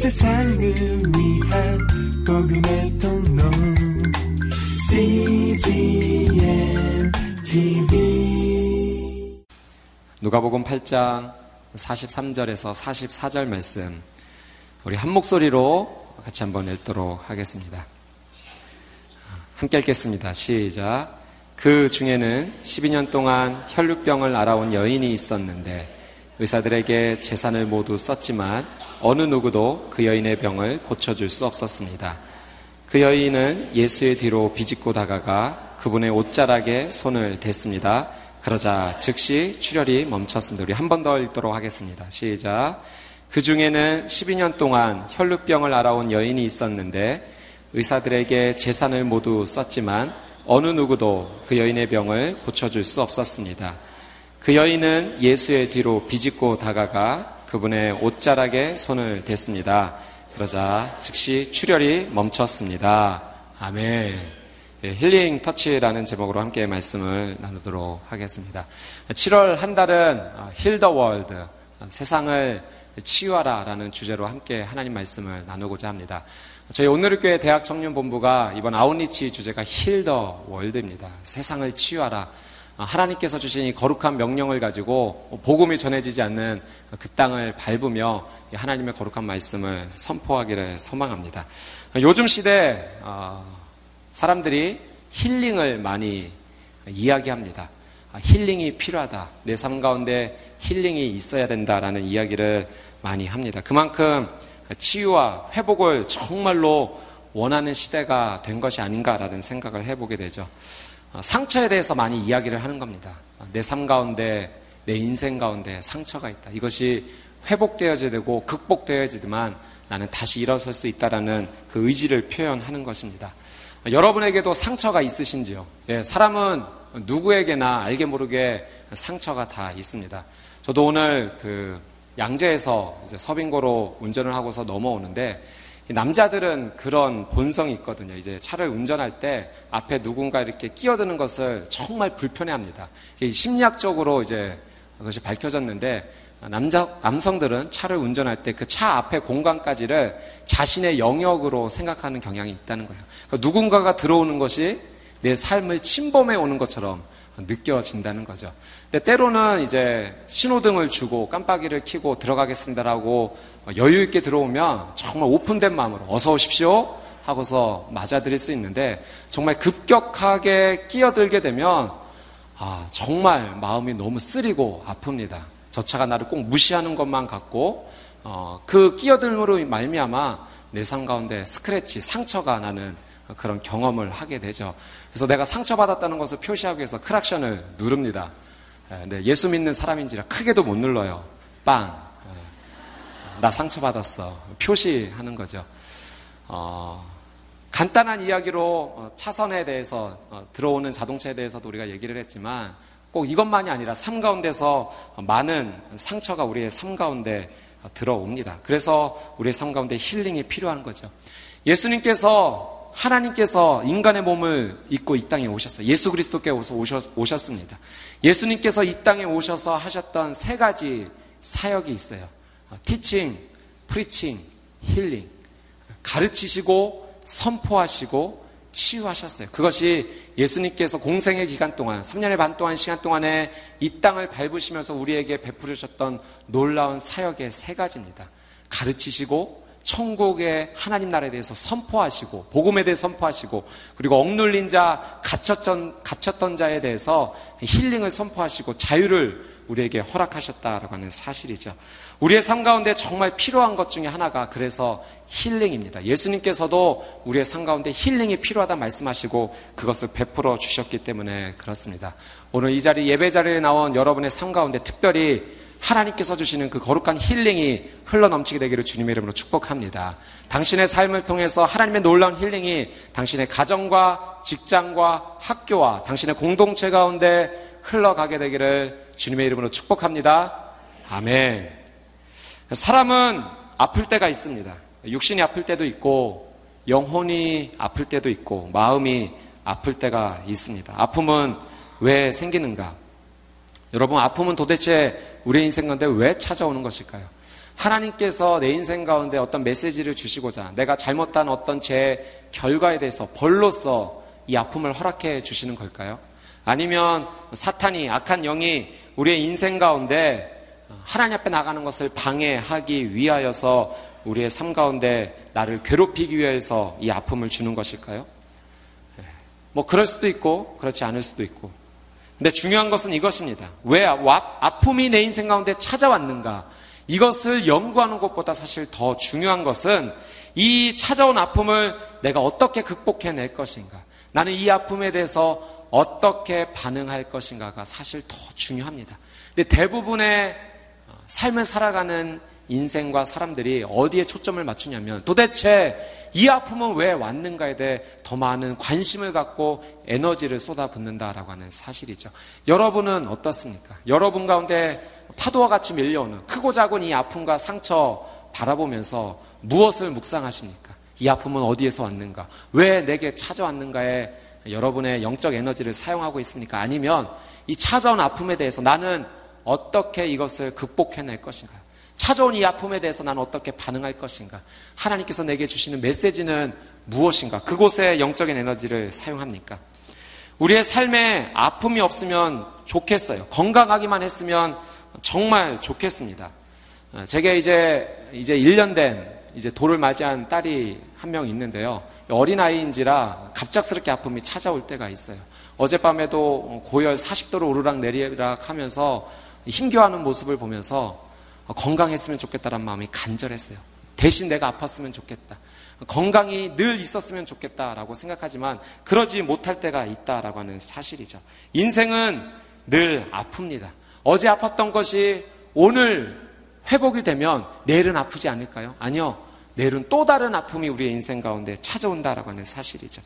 세상을 위한 복음의 통로 CGM TV 누가복음 8장 43절에서 44절 말씀 우리 한 목소리로 같이 한번 읽도록 하겠습니다. 함께 읽겠습니다. 시작. 그 중에는 12년 동안 혈루병을 알아온 여인이 있었는데 의사들에게 재산을 모두 썼지만 어느 누구도 그 여인의 병을 고쳐줄 수 없었습니다. 그 여인은 예수의 뒤로 비집고 다가가 그분의 옷자락에 손을 댔습니다. 그러자 즉시 출혈이 멈췄습니다. 우리 한 번 더 읽도록 하겠습니다. 시작. 그 중에는 12년 동안 혈루병을 알아온 여인이 있었는데 의사들에게 재산을 모두 썼지만 어느 누구도 그 여인의 병을 고쳐줄 수 없었습니다. 그 여인은 예수의 뒤로 비집고 다가가 그분의 옷자락에 손을 댔습니다. 그러자 즉시 출혈이 멈췄습니다. 아멘. 예, Healing Touch라는 제목으로 함께 말씀을 나누도록 하겠습니다. 7월 한 달은 Heal the World, 세상을 치유하라 라는 주제로 함께 하나님 말씀을 나누고자 합니다. 저희 오늘의 교회 대학 청년본부가 이번 outreach 주제가 Heal the World입니다. 세상을 치유하라. 하나님께서 주신 이 거룩한 명령을 가지고 복음이 전해지지 않는 그 땅을 밟으며 하나님의 거룩한 말씀을 선포하기를 소망합니다. 요즘 시대 어, 사람들이 힐링을 많이 이야기합니다. 아, 힐링이 필요하다. 내 삶 가운데 힐링이 있어야 된다라는 이야기를 많이 합니다. 그만큼 치유와 회복을 정말로 원하는 시대가 된 것이 아닌가라는 생각을 해보게 되죠. 어, 상처에 대해서 많이 이야기를 하는 겁니다. 어, 내삶 가운데, 내 인생 가운데 상처가 있다. 이것이 회복되어야 되고 극복되어야지만 나는 다시 일어설 수 있다라는 그 의지를 표현하는 것입니다. 어, 여러분에게도 상처가 있으신지요? 예, 사람은 누구에게나 알게 모르게 상처가 다 있습니다. 저도 오늘 그 양재에서 서빙고로 운전을 하고서 넘어오는데 남자들은 그런 본성이 있거든요. 이제 차를 운전할 때 앞에 누군가 이렇게 끼어드는 것을 정말 불편해 합니다. 심리학적으로 이제 그것이 밝혀졌는데 남자, 남성들은 차를 운전할 때 그 차 앞에 공간까지를 자신의 영역으로 생각하는 경향이 있다는 거예요. 그러니까 누군가가 들어오는 것이 내 삶을 침범해 오는 것처럼 느껴진다는 거죠. 근데 때로는 이제 신호등을 주고 깜빡이를 켜고 들어가겠습니다라고 여유 있게 들어오면 정말 오픈된 마음으로 어서 오십시오 하고서 맞아들일 수 있는데 정말 급격하게 끼어들게 되면 아, 정말 마음이 너무 쓰리고 아픕니다. 저 차가 나를 꼭 무시하는 것만 같고 어, 그 끼어들므로 말미암아 내 삶 가운데 스크래치 상처가 나는 그런 경험을 하게 되죠. 그래서 내가 상처받았다는 것을 표시하기 위해서 크락션을 누릅니다. 네, 예수 믿는 사람인지라 크게도 못 눌러요. 빵. 예, 나 상처받았어. 표시하는 거죠. 어, 간단한 이야기로 어, 차선에 대해서 어, 들어오는 자동차에 대해서도 우리가 얘기를 했지만 꼭 이것만이 아니라 삶 가운데서 많은 상처가 우리의 삶 가운데 들어옵니다. 그래서 우리의 삶 가운데 힐링이 필요한 거죠. 예수님께서 하나님께서 인간의 몸을 입고 이 땅에 오셨어요. 예수 그리스도께서 오셨, 오셨 습니다. 예수님께서 이 땅에 오셔서 하셨던 세 가지 사역이 있어요. Teaching, preaching, healing. 가르치시고 선포하시고 치유하셨어요. 그것이 예수님께서 공생애 기간 동안, 3년의 반 동안 시간 동안에 이 땅을 밟으시면서 우리에게 베풀으셨던 놀라운 사역의 세 가지입니다. 가르치시고 천국의 하나님 나라에 대해서 선포하시고 복음에 대해 선포하시고 그리고 억눌린 자 갇혔던 갇혔던 자에 대해서 healing을 선포하시고 자유를 우리에게 허락하셨다라고 하는 사실이죠. 우리의 삶 가운데 정말 필요한 것 중에 하나가 그래서 힐링입니다. 예수님께서도 우리의 삶 가운데 힐링이 필요하다 말씀하시고 그것을 베풀어 주셨기 때문에 그렇습니다. 오늘 이 자리 예배 자리에 나온 여러분의 삶 가운데 특별히 하나님께서 주시는 그 거룩한 힐링이 흘러 넘치게 되기를 주님의 이름으로 축복합니다. 당신의 삶을 통해서 하나님의 놀라운 힐링이 당신의 가정과 직장과 학교와 당신의 공동체 가운데 흘러가게 되기를 주님의 이름으로 축복합니다. 아멘. 사람은 아플 때가 있습니다. 육신이 아플 때도 있고 영혼이 아플 때도 있고 마음이 아플 때가 있습니다. 아픔은 왜 생기는가? 여러분, 아픔은 도대체 우리의 인생 가운데 왜 찾아오는 것일까요? 하나님께서 내 인생 가운데 어떤 메시지를 주시고자 내가 잘못한 어떤 제 결과에 대해서 벌로서 이 아픔을 허락해 주시는 걸까요? 아니면 사탄이 악한 영이 우리의 인생 가운데 하나님 앞에 나가는 것을 방해하기 위하여서 우리의 삶 가운데 나를 괴롭히기 위해서 이 아픔을 주는 것일까요? 예. 뭐 그럴 수도 있고 그렇지 않을 수도 있고 근데 중요한 것은 이것입니다. 왜 아픔이 내 인생 가운데 찾아왔는가? 이것을 연구하는 것보다 사실 더 중요한 것은 이 찾아온 아픔을 내가 어떻게 극복해낼 것인가. 나는 이 아픔에 대해서 어떻게 반응할 것인가가 사실 더 중요합니다. 근데 대부분의 삶을 살아가는 인생과 사람들이 어디에 초점을 맞추냐면 도대체 이 아픔은 왜 왔는가에 대해 더 많은 관심을 갖고 에너지를 쏟아붓는다라고 하는 사실이죠. 여러분은 어떻습니까? 여러분 가운데 파도와 같이 밀려오는 크고 작은 이 아픔과 상처 바라보면서 무엇을 묵상하십니까? 이 아픔은 어디에서 왔는가? 왜 내게 찾아왔는가에 여러분의 영적 에너지를 사용하고 있습니까? 아니면 이 찾아온 아픔에 대해서 나는 어떻게 이것을 극복해낼 것인가? 찾아온 이 아픔에 대해서 나는 어떻게 반응할 것인가? 하나님께서 내게 주시는 메시지는 무엇인가? 그곳에 영적인 에너지를 사용합니까? 우리의 삶에 아픔이 없으면 좋겠어요. 건강하기만 했으면 정말 좋겠습니다. 어, 제가 이제, 이제 1년 된 이제 돌을 맞이한 딸이 한 명 있는데요. 어린아이인지라 갑작스럽게 아픔이 찾아올 때가 있어요. 어젯밤에도 고열 40도로 오르락 내리락 하면서 힘겨워하는 모습을 보면서 건강했으면 좋겠다는 마음이 간절했어요. 대신 내가 아팠으면 좋겠다. 건강이 늘 있었으면 좋겠다라고 생각하지만 그러지 못할 때가 있다라고 하는 사실이죠. 인생은 늘 아픕니다. 어제 아팠던 것이 오늘 회복이 되면 내일은 아프지 않을까요? 아니요. 내일은 또 다른 아픔이 우리의 인생 가운데 찾아온다라고 하는 사실이죠.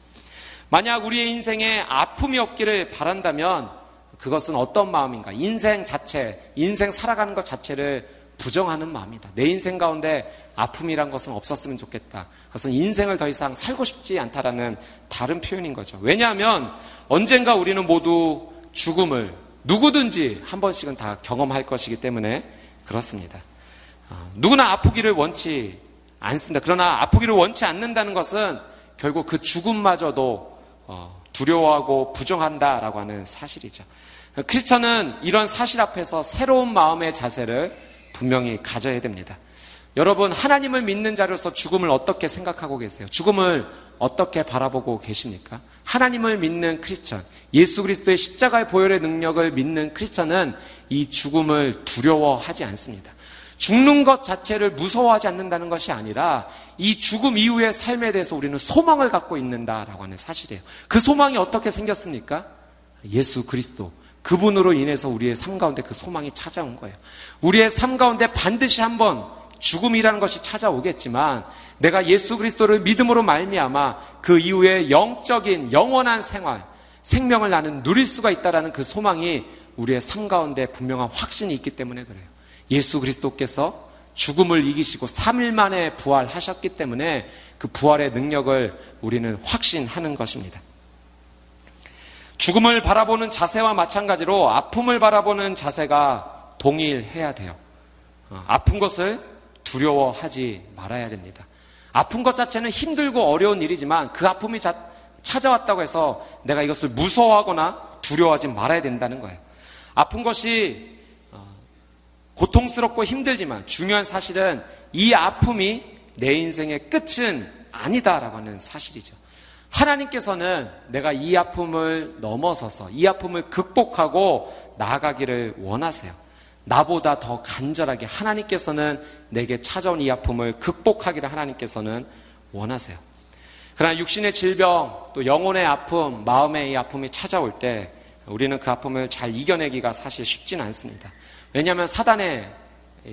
만약 우리의 인생에 아픔이 없기를 바란다면 그것은 어떤 마음인가? 인생 자체, 인생 살아가는 것 자체를 부정하는 마음이다. 내 인생 가운데 아픔이란 것은 없었으면 좋겠다. 그것은 인생을 더 이상 살고 싶지 않다라는 다른 표현인 거죠. 왜냐하면 언젠가 우리는 모두 죽음을 누구든지 한 번씩은 다 경험할 것이기 때문에 그렇습니다. 어, 누구나 아프기를 원치 않습니다. 그러나 아프기를 원치 않는다는 것은 결국 그 죽음마저도 어, 두려워하고 부정한다라고 하는 사실이죠. 크리스천은 이런 사실 앞에서 새로운 마음의 자세를 분명히 가져야 됩니다. 여러분, 하나님을 믿는 자로서 죽음을 어떻게 생각하고 계세요? 죽음을 어떻게 바라보고 계십니까? 하나님을 믿는 크리스천, 예수 그리스도의 십자가의 보혈의 능력을 믿는 크리스천은 이 죽음을 두려워하지 않습니다. 죽는 것 자체를 무서워하지 않는다는 것이 아니라 이 죽음 이후의 삶에 대해서 우리는 소망을 갖고 있는다라고 하는 사실이에요. 그 소망이 어떻게 생겼습니까? 예수 그리스도. 그분으로 인해서 우리의 삶 가운데 그 소망이 찾아온 거예요. 우리의 삶 가운데 반드시 한번 죽음이라는 것이 찾아오겠지만 내가 예수 그리스도를 믿음으로 말미암아 그 이후에 영적인 영원한 생활, 생명을 나는 누릴 수가 있다라는 그 소망이 우리의 삶 가운데 분명한 확신이 있기 때문에 그래요. 예수 그리스도께서 죽음을 이기시고 3일 만에 부활하셨기 때문에 그 부활의 능력을 우리는 확신하는 것입니다. 죽음을 바라보는 자세와 마찬가지로 아픔을 바라보는 자세가 동일해야 돼요. 어, 아픈 것을 두려워하지 말아야 됩니다. 아픈 것 자체는 힘들고 어려운 일이지만 그 아픔이 자, 찾아왔다고 해서 내가 이것을 무서워하거나 두려워하지 말아야 된다는 거예요. 아픈 것이 어, 고통스럽고 힘들지만 중요한 사실은 이 아픔이 내 인생의 끝은 아니다라고 하는 사실이죠. 하나님께서는 내가 이 아픔을 넘어서서 이 아픔을 극복하고 나아가기를 원하세요. 나보다 더 간절하게 하나님께서는 내게 찾아온 이 아픔을 극복하기를 하나님께서는 원하세요. 그러나 육신의 질병, 또 영혼의 아픔, 마음의 이 아픔이 찾아올 때 우리는 그 아픔을 잘 이겨내기가 사실 쉽지는 않습니다. 왜냐하면 사단의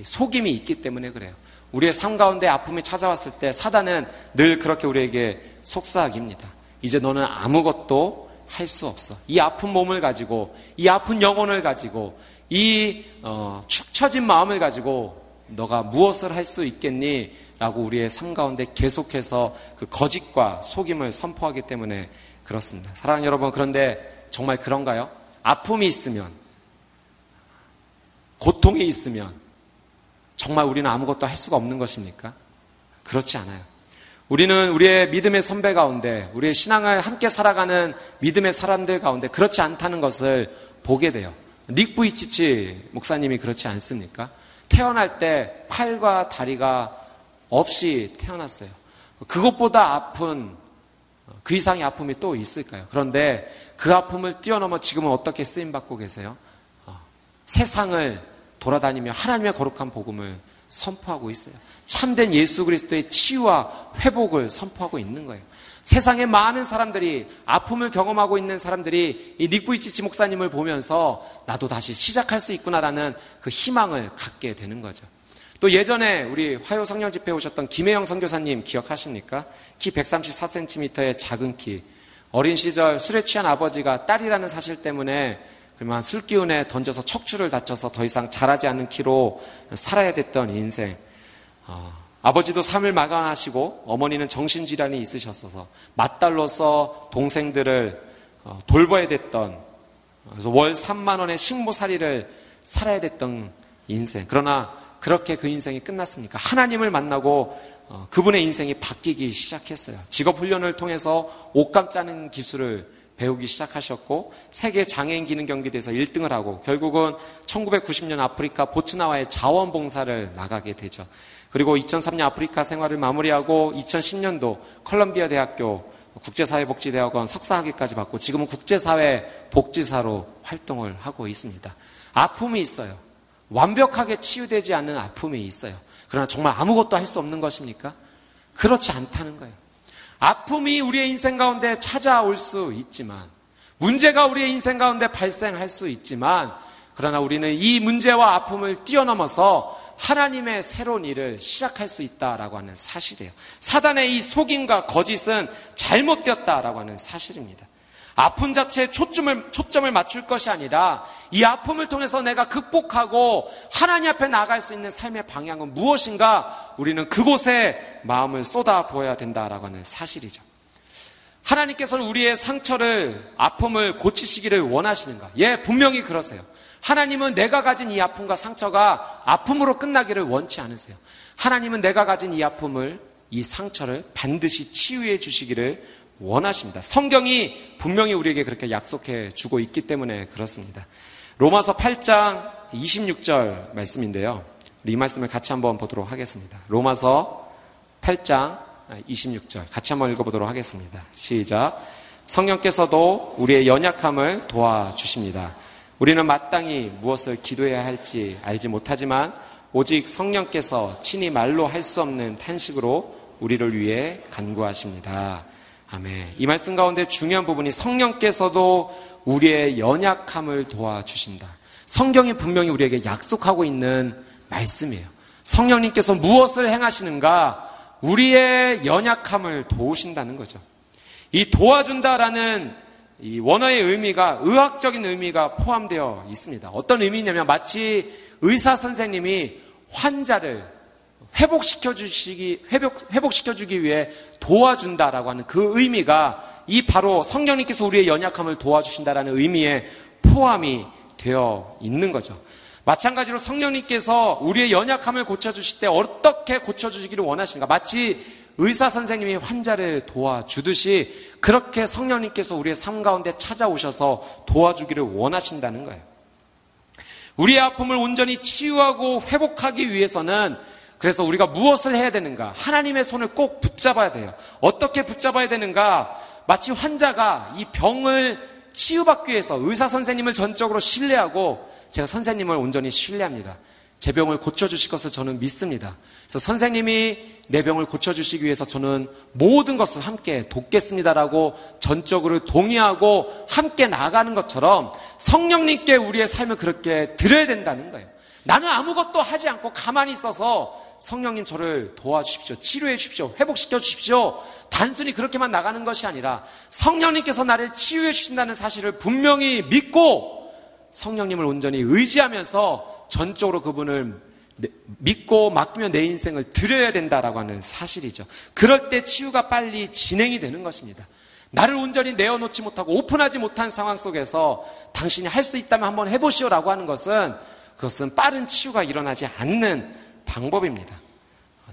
속임이 있기 때문에 그래요. 우리의 삶 가운데 아픔이 찾아왔을 때 사단은 늘 그렇게 우리에게 속삭입니다. 이제 너는 아무것도 할 수 없어. 이 아픈 몸을 가지고, 이 아픈 영혼을 가지고, 이 어, 축 처진 마음을 가지고 너가 무엇을 할 수 있겠니? 라고 우리의 삶 가운데 계속해서 그 거짓과 속임을 선포하기 때문에 그렇습니다. 사랑하는 여러분, 그런데 정말 그런가요? 아픔이 있으면, 고통이 있으면, 정말 우리는 아무것도 할 수가 없는 것입니까? 그렇지 않아요. 우리는 우리의 믿음의 선배 가운데, 우리의 신앙을 함께 살아가는 믿음의 사람들 가운데 그렇지 않다는 것을 보게 돼요. 닉 부이치치 목사님이 그렇지 않습니까? 태어날 때 팔과 다리가 없이 태어났어요. 그것보다 아픈 그 이상의 아픔이 또 있을까요? 그런데 그 아픔을 뛰어넘어 지금은 어떻게 쓰임 받고 계세요? 어, 세상을 돌아다니며 하나님의 거룩한 복음을 선포하고 있어요. 참된 예수 그리스도의 치유와 회복을 선포하고 있는 거예요. 세상에 많은 사람들이 아픔을 경험하고 있는 사람들이 이 닉부이치치 목사님을 보면서 나도 다시 시작할 수 있구나라는 그 희망을 갖게 되는 거죠. 또 예전에 우리 화요 성령 집회 오셨던 김혜영 선교사님 기억하십니까? 키 134cm의 작은 키. 어린 시절 술에 취한 아버지가 딸이라는 사실 때문에 그만 술 기운에 던져서 척추를 다쳐서 더 이상 자라지 않는 키로 살아야 됐던 인생. 어, 아버지도 삶을 마감하시고 어머니는 정신질환이 있으셨어서 맏딸로서 동생들을 어, 돌봐야 됐던 그래서 월 3만 원의 식모살이를 살아야 됐던 인생. 그러나 그렇게 그 인생이 끝났습니까? 하나님을 만나고 어, 그분의 인생이 바뀌기 시작했어요. 직업 훈련을 통해서 옷감 짜는 기술을 배우기 시작하셨고 세계 장애인 기능 경기대에서 1등을 하고 결국은 1990년 아프리카 보츠나와의 자원봉사를 나가게 되죠. 그리고 2003년 아프리카 생활을 마무리하고 2010년도 컬럼비아 대학교 국제사회복지대학원 석사학위까지 받고 지금은 국제사회복지사로 활동을 하고 있습니다. 아픔이 있어요. 완벽하게 치유되지 않는 아픔이 있어요. 그러나 정말 아무것도 할 수 없는 것입니까? 그렇지 않다는 거예요. 아픔이 우리의 인생 가운데 찾아올 수 있지만, 문제가 우리의 인생 가운데 발생할 수 있지만, 그러나 우리는 이 문제와 아픔을 뛰어넘어서 하나님의 새로운 일을 시작할 수 있다라고 하는 사실이에요. 사단의 이 속임과 거짓은 잘못되었다라고 하는 사실입니다. 아픔 자체에 초점을, 초점을 맞출 것이 아니라 이 아픔을 통해서 내가 극복하고 하나님 앞에 나갈 수 있는 삶의 방향은 무엇인가 우리는 그곳에 마음을 쏟아 부어야 된다라고 하는 사실이죠. 하나님께서는 우리의 상처를, 아픔을 고치시기를 원하시는가? 예, 분명히 그러세요. 하나님은 내가 가진 이 아픔과 상처가 아픔으로 끝나기를 원치 않으세요. 하나님은 내가 가진 이 아픔을, 이 상처를 반드시 치유해 주시기를 원하십니다. 성경이 분명히 우리에게 그렇게 약속해 주고 있기 때문에 그렇습니다. 로마서 8장 26절 말씀인데요. 이 말씀을 같이 한번 보도록 하겠습니다. 로마서 8장 26절 같이 한번 읽어보도록 하겠습니다. 시작. 성령께서도 우리의 연약함을 도와주십니다. 우리는 마땅히 무엇을 기도해야 할지 알지 못하지만 오직 성령께서 친히 말로 할 수 없는 탄식으로 우리를 위해 간구하십니다. 아멘. 이 말씀 가운데 중요한 부분이 성령께서도 우리의 연약함을 도와주신다. 성경이 분명히 우리에게 약속하고 있는 말씀이에요. 성령님께서 무엇을 행하시는가? 우리의 연약함을 도우신다는 거죠. 이 도와준다라는 이 원어의 의미가 의학적인 의미가 포함되어 있습니다. 어떤 의미냐면 마치 의사 선생님이 환자를 회복시켜 주시기 회복 회복시켜 주기 위해 도와준다라고 하는 그 의미가 이 바로 성령님께서 우리의 연약함을 도와주신다라는 의미에 포함이 되어 있는 거죠. 마찬가지로 성령님께서 우리의 연약함을 고쳐 주실 때 어떻게 고쳐 주시기를 원하시는가? 마치 의사 선생님이 환자를 도와주듯이 그렇게 성령님께서 우리의 삶 가운데 찾아오셔서 도와주기를 원하신다는 거예요. 우리의 아픔을 온전히 치유하고 회복하기 위해서는 그래서 우리가 무엇을 해야 되는가? 하나님의 손을 꼭 붙잡아야 돼요. 어떻게 붙잡아야 되는가? 마치 환자가 이 병을 치유받기 위해서 의사 선생님을 전적으로 신뢰하고 제가 선생님을 온전히 신뢰합니다. 제 병을 고쳐주실 것을 저는 믿습니다. 그래서 선생님이 내 병을 고쳐주시기 위해서 저는 모든 것을 함께 돕겠습니다라고 전적으로 동의하고 함께 나가는 것처럼 성령님께 우리의 삶을 그렇게 드려야 된다는 거예요. 나는 아무것도 하지 않고 가만히 있어서 성령님 저를 도와주십시오. 치료해 주십시오. 회복시켜 주십시오. 단순히 그렇게만 나가는 것이 아니라 성령님께서 나를 치유해 주신다는 사실을 분명히 믿고 성령님을 온전히 의지하면서 전적으로 그분을 믿고 맡기며 내 인생을 드려야 된다라고 하는 사실이죠. 그럴 때 치유가 빨리 진행이 되는 것입니다. 나를 온전히 내어놓지 못하고 오픈하지 못한 상황 속에서 당신이 할 수 있다면 한번 해보시오라고 하는 것은 그것은 빠른 치유가 일어나지 않는 방법입니다.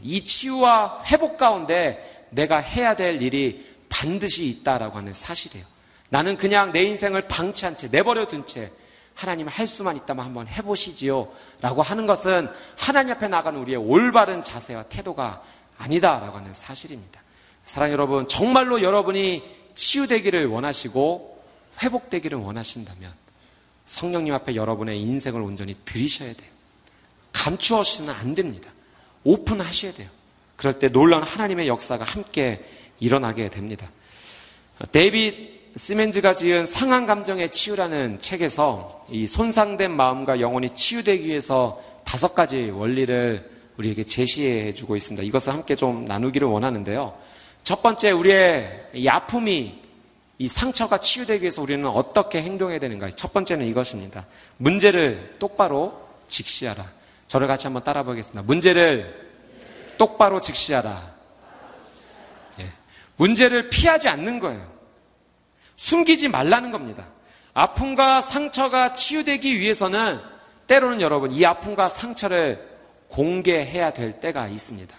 이 치유와 회복 가운데 내가 해야 될 일이 반드시 있다라고 하는 사실이에요. 나는 그냥 내 인생을 방치한 채 내버려 둔 채 하나님 할 수만 있다면 한번 해보시지요. 라고 하는 것은 하나님 앞에 나가는 우리의 올바른 자세와 태도가 아니다라고 하는 사실입니다. 사랑 여러분, 정말로 여러분이 치유되기를 원하시고 회복되기를 원하신다면 성령님 앞에 여러분의 인생을 온전히 드리셔야 돼요. 감추어서는 안 됩니다. 오픈하셔야 돼요. 그럴 때 놀라운 하나님의 역사가 함께 일어나게 됩니다. 데이빗 시멘즈가 지은 상한 감정의 치유라는 책에서 이 손상된 마음과 영혼이 치유되기 위해서 다섯 가지 원리를 우리에게 제시해 주고 있습니다. 이것을 함께 좀 나누기를 원하는데요. 첫 번째, 우리의 이 아픔이 이 상처가 치유되기 위해서 우리는 어떻게 행동해야 되는가? 첫 번째는 이것입니다. 문제를 똑바로 직시하라. 저를 같이 한번 따라 보겠습니다. 문제를 똑바로 직시하라. 예. 문제를 피하지 않는 거예요. 숨기지 말라는 겁니다. 아픔과 상처가 치유되기 위해서는 때로는 여러분 이 아픔과 상처를 공개해야 될 때가 있습니다.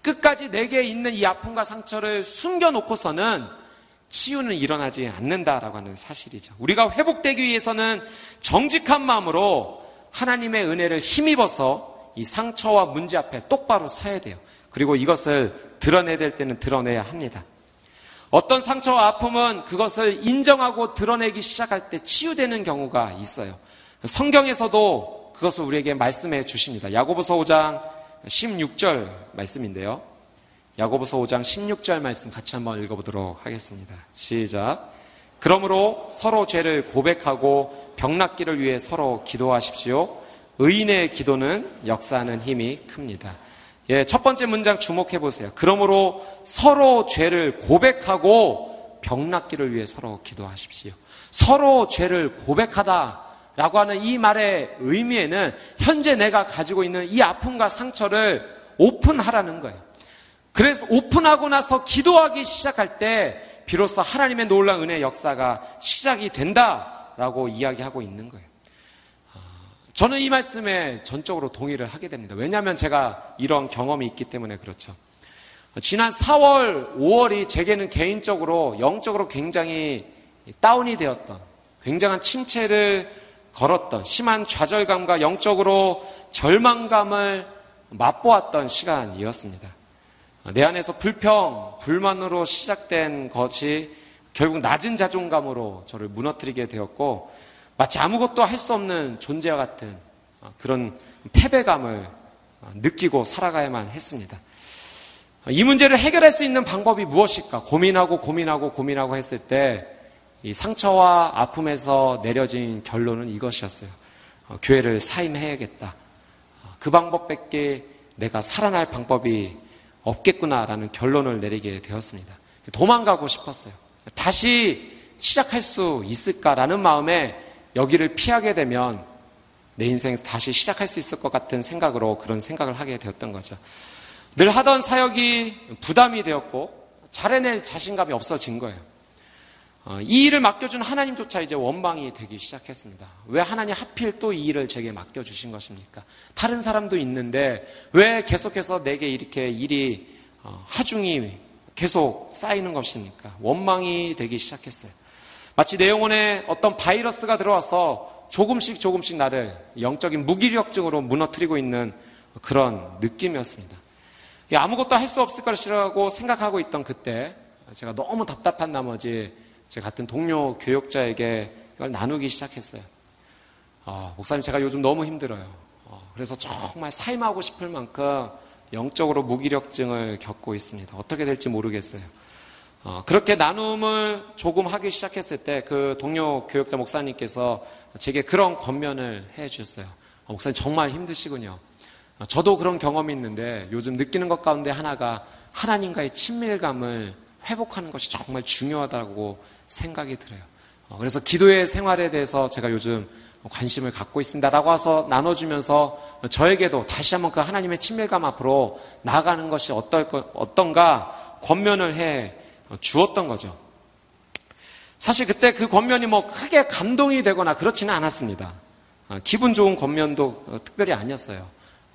끝까지 내게 있는 이 아픔과 상처를 숨겨놓고서는 치유는 일어나지 않는다라고 하는 사실이죠. 우리가 회복되기 위해서는 정직한 마음으로 하나님의 은혜를 힘입어서 이 상처와 문제 앞에 똑바로 서야 돼요. 그리고 이것을 드러내야 될 때는 드러내야 합니다. 어떤 상처와 아픔은 그것을 인정하고 드러내기 시작할 때 치유되는 경우가 있어요. 성경에서도 그것을 우리에게 말씀해 주십니다. 야고보서 5장 16절 말씀인데요. 야고보서 5장 16절 말씀 같이 한번 읽어보도록 하겠습니다. 시작. 그러므로 서로 죄를 고백하고 병낫기를 위해 서로 기도하십시오. 의인의 기도는 역사하는 힘이 큽니다. 예, 첫 번째 문장 주목해 보세요. 그러므로 서로 죄를 고백하고 병낫기를 위해 서로 기도하십시오. 서로 죄를 고백하다 라고 하는 이 말의 의미에는 현재 내가 가지고 있는 이 아픔과 상처를 오픈하라는 거예요. 그래서 오픈하고 나서 기도하기 시작할 때 비로소 하나님의 놀라운 은혜 역사가 시작이 된다라고 이야기하고 있는 거예요. 저는 이 말씀에 전적으로 동의를 하게 됩니다. 왜냐하면 제가 이런 경험이 있기 때문에 그렇죠. 지난 4월, 5월이 제게는 개인적으로 영적으로 굉장히 다운이 되었던 굉장한 침체를 걸었던 심한 좌절감과 영적으로 절망감을 맛보았던 시간이었습니다. 내 안에서 불평, 불만으로 시작된 것이 결국 낮은 자존감으로 저를 무너뜨리게 되었고 마치 아무것도 할 수 없는 존재와 같은 어, 그런 패배감을 어, 느끼고 살아가야만 했습니다. 이 문제를 해결할 수 있는 방법이 무엇일까? 고민하고 고민하고 고민하고 했을 때 이 상처와 아픔에서 내려진 결론은 이것이었어요. 어, 교회를 사임해야겠다. 그 방법밖에 내가 살아날 방법이 없겠구나라는 결론을 내리게 되었습니다. 도망가고 싶었어요. 다시 시작할 수 있을까라는 마음에 여기를 피하게 되면 내 인생 다시 시작할 수 있을 것 같은 생각으로 그런 생각을 하게 되었던 거죠. 늘 하던 사역이 부담이 되었고 잘해낼 자신감이 없어진 거예요. 어, 이 일을 맡겨준 하나님조차 이제 원망이 되기 시작했습니다. 왜 하나님 하필 또 이 일을 제게 맡겨주신 것입니까? 다른 사람도 있는데 왜 계속해서 내게 이렇게 일이 어, 하중이 계속 쌓이는 것입니까? 원망이 되기 시작했어요. 마치 내 영혼에 어떤 바이러스가 들어와서 조금씩 조금씩 나를 영적인 무기력증으로 무너뜨리고 있는 그런 느낌이었습니다. 아무것도 할 수 없을 것이라고 생각하고 있던 그때 제가 너무 답답한 나머지 제 같은 동료 교육자에게 이걸 나누기 시작했어요. 어, 목사님 제가 요즘 너무 힘들어요. 어, 그래서 정말 사임하고 싶을 만큼 영적으로 무기력증을 겪고 있습니다. 어떻게 될지 모르겠어요. 어, 그렇게 나눔을 조금 하기 시작했을 때 그 동료 교육자 목사님께서 제게 그런 권면을 해 주셨어요. 어, 목사님 정말 힘드시군요. 어, 저도 그런 경험이 있는데 요즘 느끼는 것 가운데 하나가 하나님과의 친밀감을 회복하는 것이 정말 중요하다고 생각이 들어요. 어, 그래서 기도의 생활에 대해서 제가 요즘 관심을 갖고 있습니다라고 해서 나눠주면서 저에게도 다시 한번 그 하나님의 친밀감 앞으로 나아가는 것이 어떨 어떤가 권면을 해 주었던 거죠. 사실 그때 그 권면이 뭐 크게 감동이 되거나 그렇지는 않았습니다. 아, 기분 좋은 권면도 특별히 아니었어요.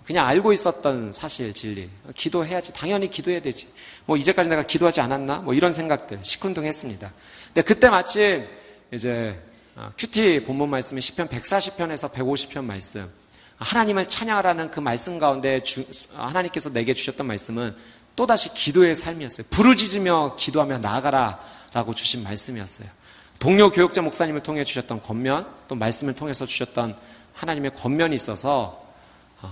그냥 알고 있었던 사실, 진리. 기도해야지. 당연히 기도해야 되지. 뭐 이제까지 내가 기도하지 않았나? 뭐 이런 생각들 시큰둥했습니다. 근데 그때 마침 이제 어, 큐티 본문 말씀이 10편 140편에서 150편 말씀. 하나님을 찬양하라는 그 말씀 가운데 주, 하나님께서 내게 주셨던 말씀은 또다시 기도의 삶이었어요. 부르짖으며 기도하며 나아가라 라고 주신 말씀이었어요. 동료 교육자 목사님을 통해 주셨던 권면, 또 말씀을 통해서 주셨던 하나님의 권면이 있어서 어,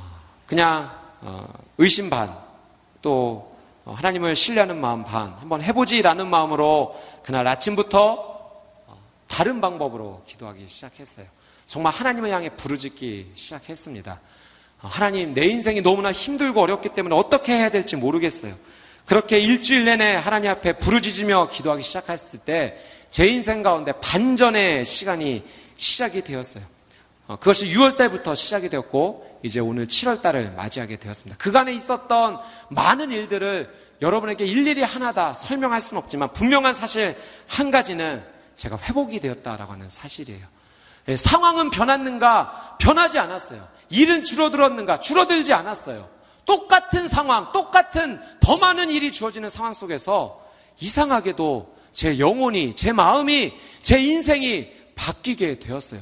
그냥 어, 의심 반, 또 하나님을 신뢰하는 마음 반, 한번 해보지라는 마음으로 그날 아침부터 다른 방법으로 기도하기 시작했어요. 정말 하나님을 향해 부르짖기 시작했습니다. 하나님, 내 인생이 너무나 힘들고 어렵기 때문에 어떻게 해야 될지 모르겠어요. 그렇게 일주일 내내 하나님 앞에 부르짖으며 기도하기 시작했을 때 제 인생 가운데 반전의 시간이 시작이 되었어요. 어, 그것이 6월 달부터 시작이 되었고 이제 오늘 7월 달을 맞이하게 되었습니다. 그간에 있었던 많은 일들을 여러분에게 일일이 하나 다 설명할 수는 없지만 분명한 사실 한 가지는 제가 회복이 되었다라고 하는 사실이에요. 예, 상황은 변했는가? 변하지 않았어요. 일은 줄어들었는가? 줄어들지 않았어요. 똑같은 상황, 똑같은 더 많은 일이 주어지는 상황 속에서 이상하게도 제 영혼이, 제 마음이, 제 인생이 바뀌게 되었어요.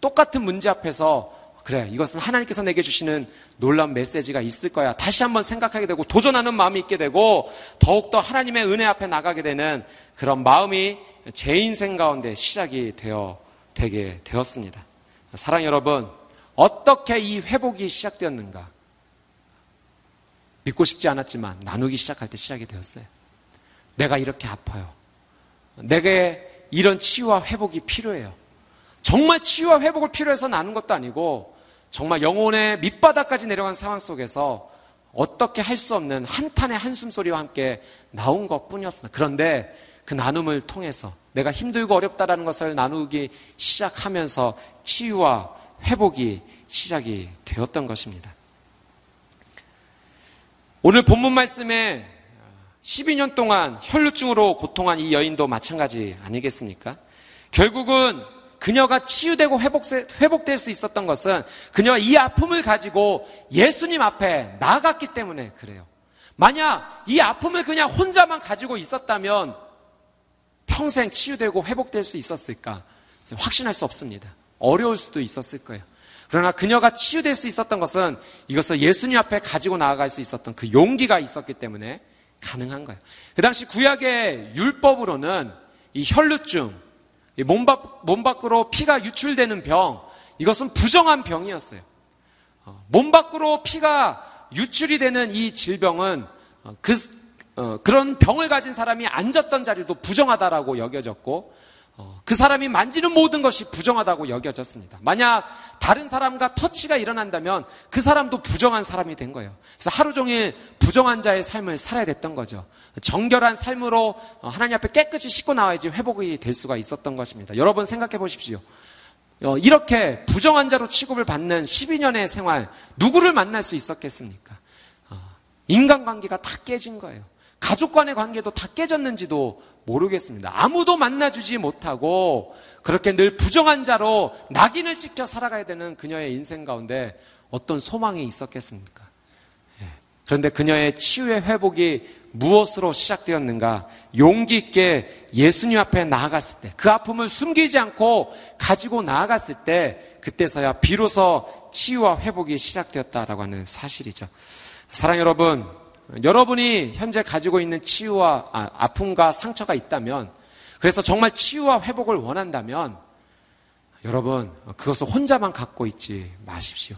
똑같은 문제 앞에서 그래, 이것은 하나님께서 내게 주시는 놀라운 메시지가 있을 거야. 다시 한번 생각하게 되고 도전하는 마음이 있게 되고 더욱더 하나님의 은혜 앞에 나가게 되는 그런 마음이 제 인생 가운데 시작이 되어 되게 되었습니다. 사랑 여러분, 어떻게 이 회복이 시작되었는가? 믿고 싶지 않았지만 나누기 시작할 때 시작이 되었어요. 내가 이렇게 아파요. 내게 이런 치유와 회복이 필요해요. 정말 치유와 회복을 필요해서 나눈 것도 아니고 정말 영혼의 밑바닥까지 내려간 상황 속에서 어떻게 할 수 없는 한탄의 한숨 소리와 함께 나온 것 뿐이었습니다. 그런데 그 나눔을 통해서 내가 힘들고 어렵다라는 것을 나누기 시작하면서 치유와 회복이 시작이 되었던 것입니다. 오늘 본문 말씀에 12년 동안 혈루증으로 고통한 이 여인도 마찬가지 아니겠습니까? 결국은 그녀가 치유되고 회복 될 수 있었던 것은 그녀가 이 아픔을 가지고 예수님 앞에 나갔기 때문에 그래요. 만약 이 아픔을 그냥 혼자만 가지고 있었다면 평생 치유되고 회복될 수 있었을까? 확신할 수 없습니다. 어려울 수도 있었을 거예요. 그러나 그녀가 치유될 수 있었던 것은 이것을 예수님 앞에 가지고 나아갈 수 있었던 그 용기가 있었기 때문에 가능한 거예요. 그 당시 구약의 율법으로는 이 혈루증, 몸, 밖, 몸 밖으로 피가 유출되는 병, 이것은 부정한 병이었어요. 어, 몸 밖으로 피가 유출이 되는 이 질병은 어, 그 어, 그런 병을 가진 사람이 앉았던 자리도 부정하다라고 여겨졌고 어, 그 사람이 만지는 모든 것이 부정하다고 여겨졌습니다. 만약 다른 사람과 터치가 일어난다면 그 사람도 부정한 사람이 된 거예요. 그래서 하루 종일 부정한 자의 삶을 살아야 됐던 거죠. 정결한 삶으로 어, 하나님 앞에 깨끗이 씻고 나와야지 회복이 될 수가 있었던 것입니다. 여러분 생각해 보십시오. 어, 이렇게 부정한 자로 취급을 받는 12년의 생활 누구를 만날 수 있었겠습니까? 어, 인간관계가 다 깨진 거예요. 가족 간의 관계도 다 깨졌는지도 모르겠습니다. 아무도 만나주지 못하고 그렇게 늘 부정한 자로 낙인을 찍혀 살아가야 되는 그녀의 인생 가운데 어떤 소망이 있었겠습니까? 예. 그런데 그녀의 치유의 회복이 무엇으로 시작되었는가? 용기 있게 예수님 앞에 나아갔을 때, 그 아픔을 숨기지 않고 가지고 나아갔을 때, 그때서야 비로소 치유와 회복이 시작되었다라고 하는 사실이죠. 사랑 여러분, 여러분이 현재 가지고 있는 치유와 아, 아픔과 상처가 있다면 그래서 정말 치유와 회복을 원한다면 여러분 그것을 혼자만 갖고 있지 마십시오.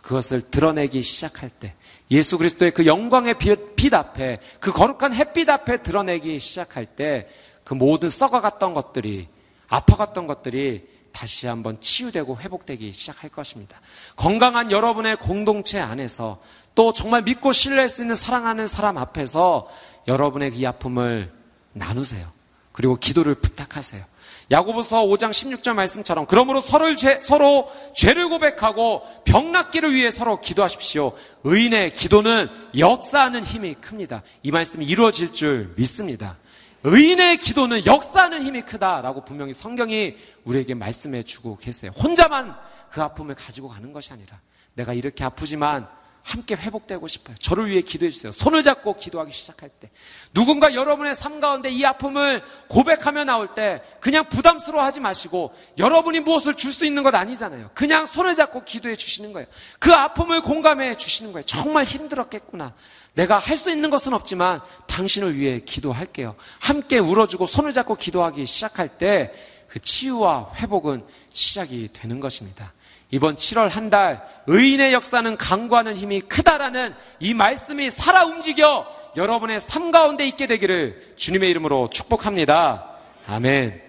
그것을 드러내기 시작할 때 예수 그리스도의 그 영광의 빛, 빛 앞에 그 거룩한 햇빛 앞에 드러내기 시작할 때 그 모든 썩어갔던 것들이 아파갔던 것들이 다시 한번 치유되고 회복되기 시작할 것입니다. 건강한 여러분의 공동체 안에서 또 정말 믿고 신뢰할 수 있는 사랑하는 사람 앞에서 여러분의 이 아픔을 나누세요. 그리고 기도를 부탁하세요. 야고보서 5장 16절 말씀처럼 그러므로 서로, 죄, 서로 죄를 고백하고 병 낫기를 위해 서로 기도하십시오. 의인의 기도는 역사하는 힘이 큽니다. 이 말씀이 이루어질 줄 믿습니다. 의인의 기도는 역사하는 힘이 크다라고 분명히 성경이 우리에게 말씀해 주고 계세요. 혼자만 그 아픔을 가지고 가는 것이 아니라 내가 이렇게 아프지만 함께 회복되고 싶어요. 저를 위해 기도해 주세요. 손을 잡고 기도하기 시작할 때. 누군가 여러분의 삶 가운데 이 아픔을 고백하며 나올 때 그냥 부담스러워 하지 마시고 여러분이 무엇을 줄 수 있는 것 아니잖아요. 그냥 손을 잡고 기도해 주시는 거예요. 그 아픔을 공감해 주시는 거예요. 정말 힘들었겠구나. 내가 할 수 있는 것은 없지만 당신을 위해 기도할게요. 함께 울어주고 손을 잡고 기도하기 시작할 때 그 치유와 회복은 시작이 되는 것입니다. 이번 7월 한 달 의인의 역사는 강구하는 힘이 크다라는 이 말씀이 살아 움직여 여러분의 삶 가운데 있게 되기를 주님의 이름으로 축복합니다. 아멘.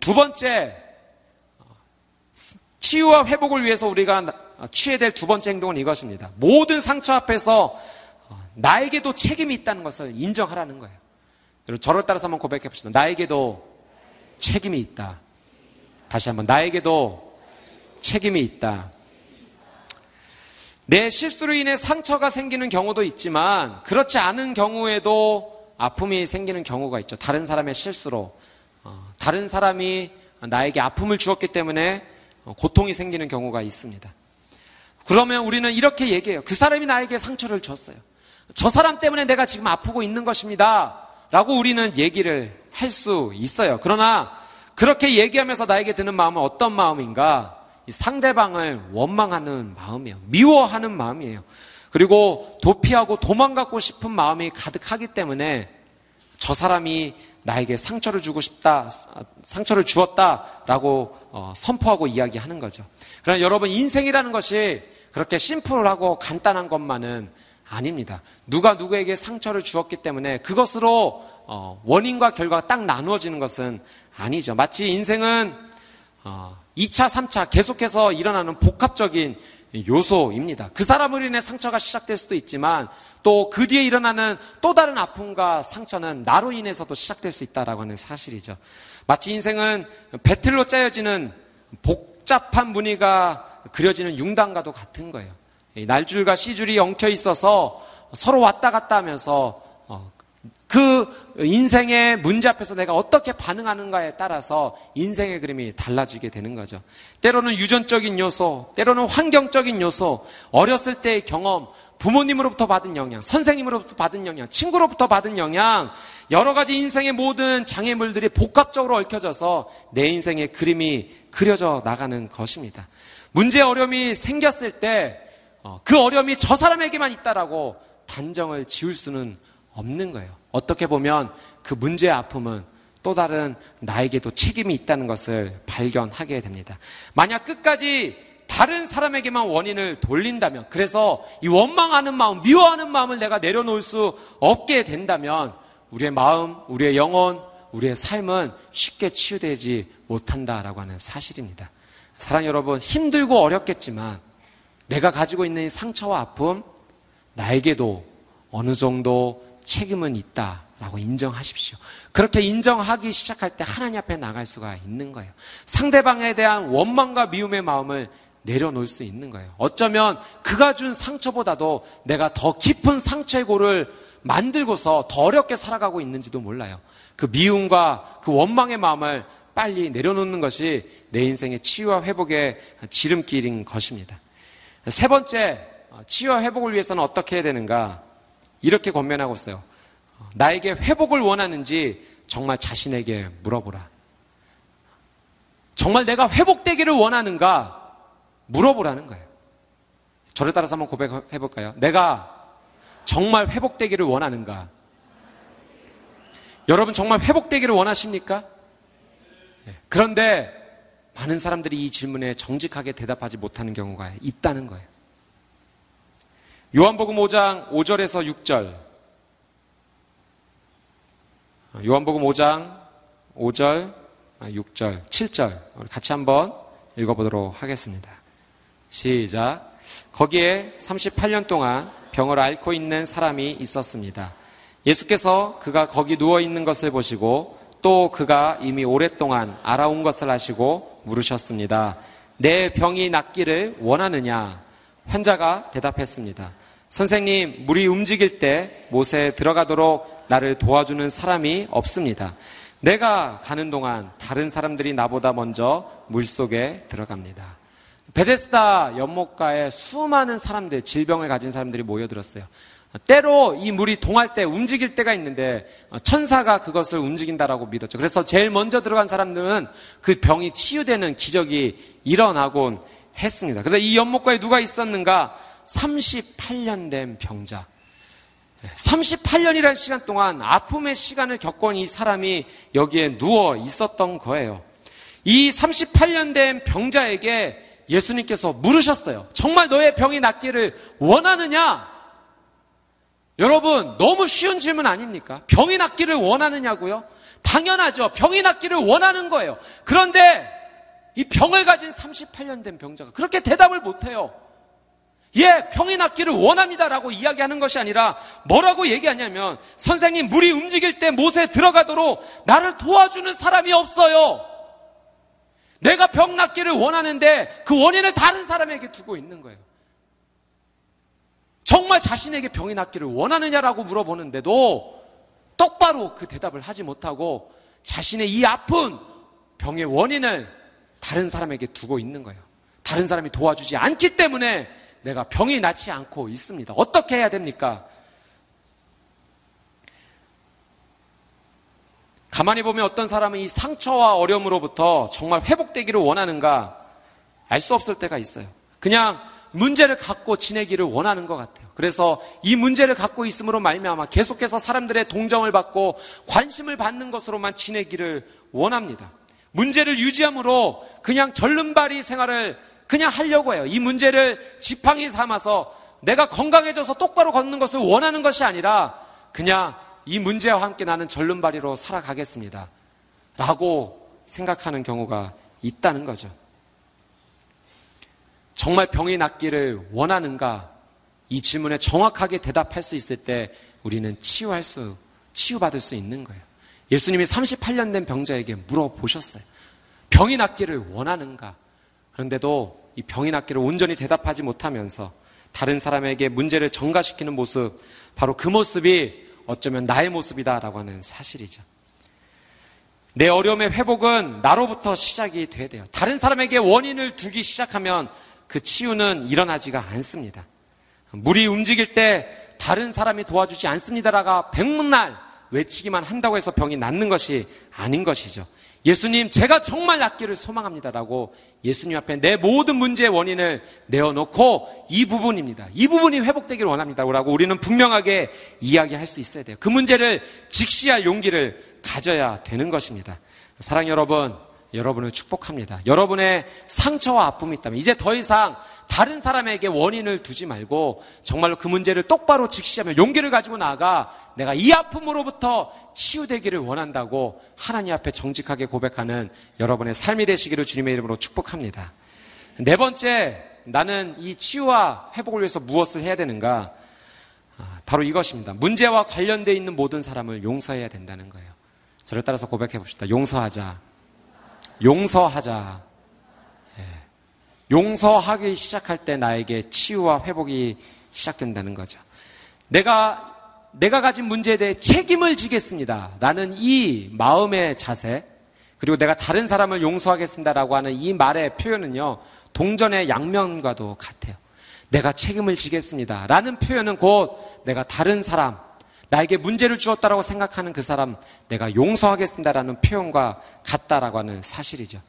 두 번째 치유와 회복을 위해서 우리가 취해야 될 두 번째 행동은 이것입니다. 모든 상처 앞에서 나에게도 책임이 있다는 것을 인정하라는 거예요. 여러분 저를 따라서 한번 고백해 봅시다. 나에게도 책임이 있다. 다시 한번 나에게도 책임이 있다. 내 실수로 인해 상처가 생기는 경우도 있지만 그렇지 않은 경우에도 아픔이 생기는 경우가 있죠. 다른 사람의 실수로 어, 다른 사람이 나에게 아픔을 주었기 때문에 어, 고통이 생기는 경우가 있습니다. 그러면 우리는 이렇게 얘기해요. 그 사람이 나에게 상처를 줬어요. 저 사람 때문에 내가 지금 아프고 있는 것입니다. 라고 우리는 얘기를 할 수 있어요. 그러나 그렇게 얘기하면서 나에게 드는 마음은 어떤 마음인가? 상대방을 원망하는 마음이에요. 미워하는 마음이에요. 그리고 도피하고 도망가고 싶은 마음이 가득하기 때문에 저 사람이 나에게 상처를 주고 싶다, 상처를 주었다라고 어, 선포하고 이야기하는 거죠. 그러나 여러분 인생이라는 것이 그렇게 심플하고 간단한 것만은 아닙니다. 누가 누구에게 상처를 주었기 때문에 그것으로 어, 원인과 결과가 딱 나누어지는 것은 아니죠. 마치 인생은 어, 2차, 3차 계속해서 일어나는 복합적인 요소입니다. 그 사람으로 인해 상처가 시작될 수도 있지만 또 그 뒤에 일어나는 또 다른 아픔과 상처는 나로 인해서도 시작될 수 있다라고 하는 사실이죠. 마치 인생은 배틀로 짜여지는 복잡한 무늬가 그려지는 융단과도 같은 거예요. 날줄과 시줄이 엉켜 있어서 서로 왔다 갔다 하면서 그 인생의 문제 앞에서 내가 어떻게 반응하는가에 따라서 인생의 그림이 달라지게 되는 거죠. 때로는 유전적인 요소, 때로는 환경적인 요소, 어렸을 때의 경험, 부모님으로부터 받은 영향, 선생님으로부터 받은 영향, 친구로부터 받은 영향, 여러 가지 인생의 모든 장애물들이 복합적으로 얽혀져서 내 인생의 그림이 그려져 나가는 것입니다. 문제 어려움이 생겼을 때, 어, 그 어려움이 저 사람에게만 있다라고 단정을 지울 수는 없는 거예요. 어떻게 보면 그 문제의 아픔은 또 다른 나에게도 책임이 있다는 것을 발견하게 됩니다. 만약 끝까지 다른 사람에게만 원인을 돌린다면, 그래서 이 원망하는 마음, 미워하는 마음을 내가 내려놓을 수 없게 된다면, 우리의 마음, 우리의 영혼, 우리의 삶은 쉽게 치유되지 못한다라고 하는 사실입니다. 사랑 여러분, 힘들고 어렵겠지만, 내가 가지고 있는 이 상처와 아픔, 나에게도 어느 정도 책임은 있다라고 인정하십시오. 그렇게 인정하기 시작할 때 하나님 앞에 나갈 수가 있는 거예요. 상대방에 대한 원망과 미움의 마음을 내려놓을 수 있는 거예요. 어쩌면 그가 준 상처보다도 내가 더 깊은 상처의 골을 만들고서 더 어렵게 살아가고 있는지도 몰라요. 그 미움과 그 원망의 마음을 빨리 내려놓는 것이 내 인생의 치유와 회복의 지름길인 것입니다. 세 번째, 치유와 회복을 위해서는 어떻게 해야 되는가? 이렇게 권면하고 있어요. 나에게 회복을 원하는지 정말 자신에게 물어보라. 정말 내가 회복되기를 원하는가 물어보라는 거예요. 저를 따라서 한번 고백해 볼까요? 내가 정말 회복되기를 원하는가? 여러분 정말 회복되기를 원하십니까? 네. 그런데 많은 사람들이 이 질문에 정직하게 대답하지 못하는 경우가 있다는 거예요. 요한복음 5장 5절에서 6절. 요한복음 5장 5절, 6절, 7절. 우리 같이 한번 읽어보도록 하겠습니다. 시작. 거기에 38년 동안 병을 앓고 있는 사람이 있었습니다. 예수께서 그가 거기 누워 있는 것을 보시고 또 그가 이미 오랫동안 알아온 것을 아시고 물으셨습니다. 내 병이 낫기를 원하느냐? 환자가 대답했습니다. 선생님, 물이 움직일 때 못에 들어가도록 나를 도와주는 사람이 없습니다. 내가 가는 동안 다른 사람들이 나보다 먼저 물 속에 들어갑니다. 베데스다 연못가에 수많은 사람들, 질병을 가진 사람들이 모여들었어요. 때로 이 물이 동할 때 움직일 때가 있는데 천사가 그것을 움직인다라고 믿었죠. 그래서 제일 먼저 들어간 사람들은 그 병이 치유되는 기적이 일어나곤 했습니다. 그런데 이 연못가에 누가 있었는가? 38년 된 병자. 38년이라는 시간 동안 아픔의 시간을 겪은 이 사람이 여기에 누워 있었던 거예요. 이 38년 된 병자에게 예수님께서 물으셨어요. 정말 너의 병이 낫기를 원하느냐? 여러분, 너무 쉬운 질문 아닙니까? 병이 낫기를 원하느냐고요? 당연하죠. 병이 낫기를 원하는 거예요. 그런데 이 병을 가진 38년 된 병자가 그렇게 대답을 못해요. 예, 병이 낫기를 원합니다라고 이야기하는 것이 아니라 뭐라고 얘기하냐면 선생님 물이 움직일 때 못에 들어가도록 나를 도와주는 사람이 없어요. 내가 병 낫기를 원하는데 그 원인을 다른 사람에게 두고 있는 거예요. 정말 자신에게 병이 낫기를 원하느냐라고 물어보는데도 똑바로 그 대답을 하지 못하고 자신의 이 아픈 병의 원인을 다른 사람에게 두고 있는 거예요. 다른 사람이 도와주지 않기 때문에 내가 병이 낫지 않고 있습니다. 어떻게 해야 됩니까? 가만히 보면 어떤 사람은 이 상처와 어려움으로부터 정말 회복되기를 원하는가 알 수 없을 때가 있어요. 그냥 문제를 갖고 지내기를 원하는 것 같아요. 그래서 이 문제를 갖고 있음으로 말미암아 계속해서 사람들의 동정을 받고 관심을 받는 것으로만 지내기를 원합니다. 문제를 유지함으로 그냥 절름발이 생활을 그냥 하려고 해요. 이 문제를 지팡이 삼아서 내가 건강해져서 똑바로 걷는 것을 원하는 것이 아니라 그냥 이 문제와 함께 나는 절름발이로 살아가겠습니다. 라고 생각하는 경우가 있다는 거죠. 정말 병이 낫기를 원하는가? 이 질문에 정확하게 대답할 수 있을 때 우리는 치유할 수, 치유받을 수 있는 거예요. 예수님이 38년 된 병자에게 물어보셨어요. 병이 낫기를 원하는가? 그런데도 이 병이 낫기를 온전히 대답하지 못하면서 다른 사람에게 문제를 전가시키는 모습, 바로 그 모습이 어쩌면 나의 모습이다라고 하는 사실이죠. 내 어려움의 회복은 나로부터 시작이 돼야 돼요. 다른 사람에게 원인을 두기 시작하면 그 치유는 일어나지가 않습니다. 물이 움직일 때 다른 사람이 도와주지 않습니다라가 백문날 외치기만 한다고 해서 병이 낫는 것이 아닌 것이죠. 예수님, 제가 정말 낫기를 소망합니다라고 예수님 앞에 내 모든 문제의 원인을 내어놓고 이 부분입니다. 이 부분이 회복되기를 원합니다라고 우리는 분명하게 이야기할 수 있어야 돼요. 그 문제를 직시할 용기를 가져야 되는 것입니다. 사랑 여러분, 여러분을 축복합니다. 여러분의 상처와 아픔이 있다면 이제 더 이상 다른 사람에게 원인을 두지 말고 정말로 그 문제를 똑바로 직시하며 용기를 가지고 나아가 내가 이 아픔으로부터 치유되기를 원한다고 하나님 앞에 정직하게 고백하는 여러분의 삶이 되시기를 주님의 이름으로 축복합니다. 네 번째, 나는 이 치유와 회복을 위해서 무엇을 해야 되는가? 아, 바로 이것입니다. 문제와 관련되어 있는 모든 사람을 용서해야 된다는 거예요. 저를 따라서 고백해 봅시다. 용서하자. 용서하자. 예. 용서하기 시작할 때 나에게 치유와 회복이 시작된다는 거죠. 내가 내가 가진 문제에 대해 책임을 지겠습니다. 라는 이 마음의 자세, 그리고 내가 다른 사람을 용서하겠습니다라고 하는 이 말의 표현은요, 동전의 양면과도 같아요. 내가 책임을 지겠습니다. 라는 표현은 곧 내가 다른 사람, 나에게 문제를 주었다라고 생각하는 그 사람 내가 용서하겠습니다라는 표현과 같다라고 하는 사실이죠.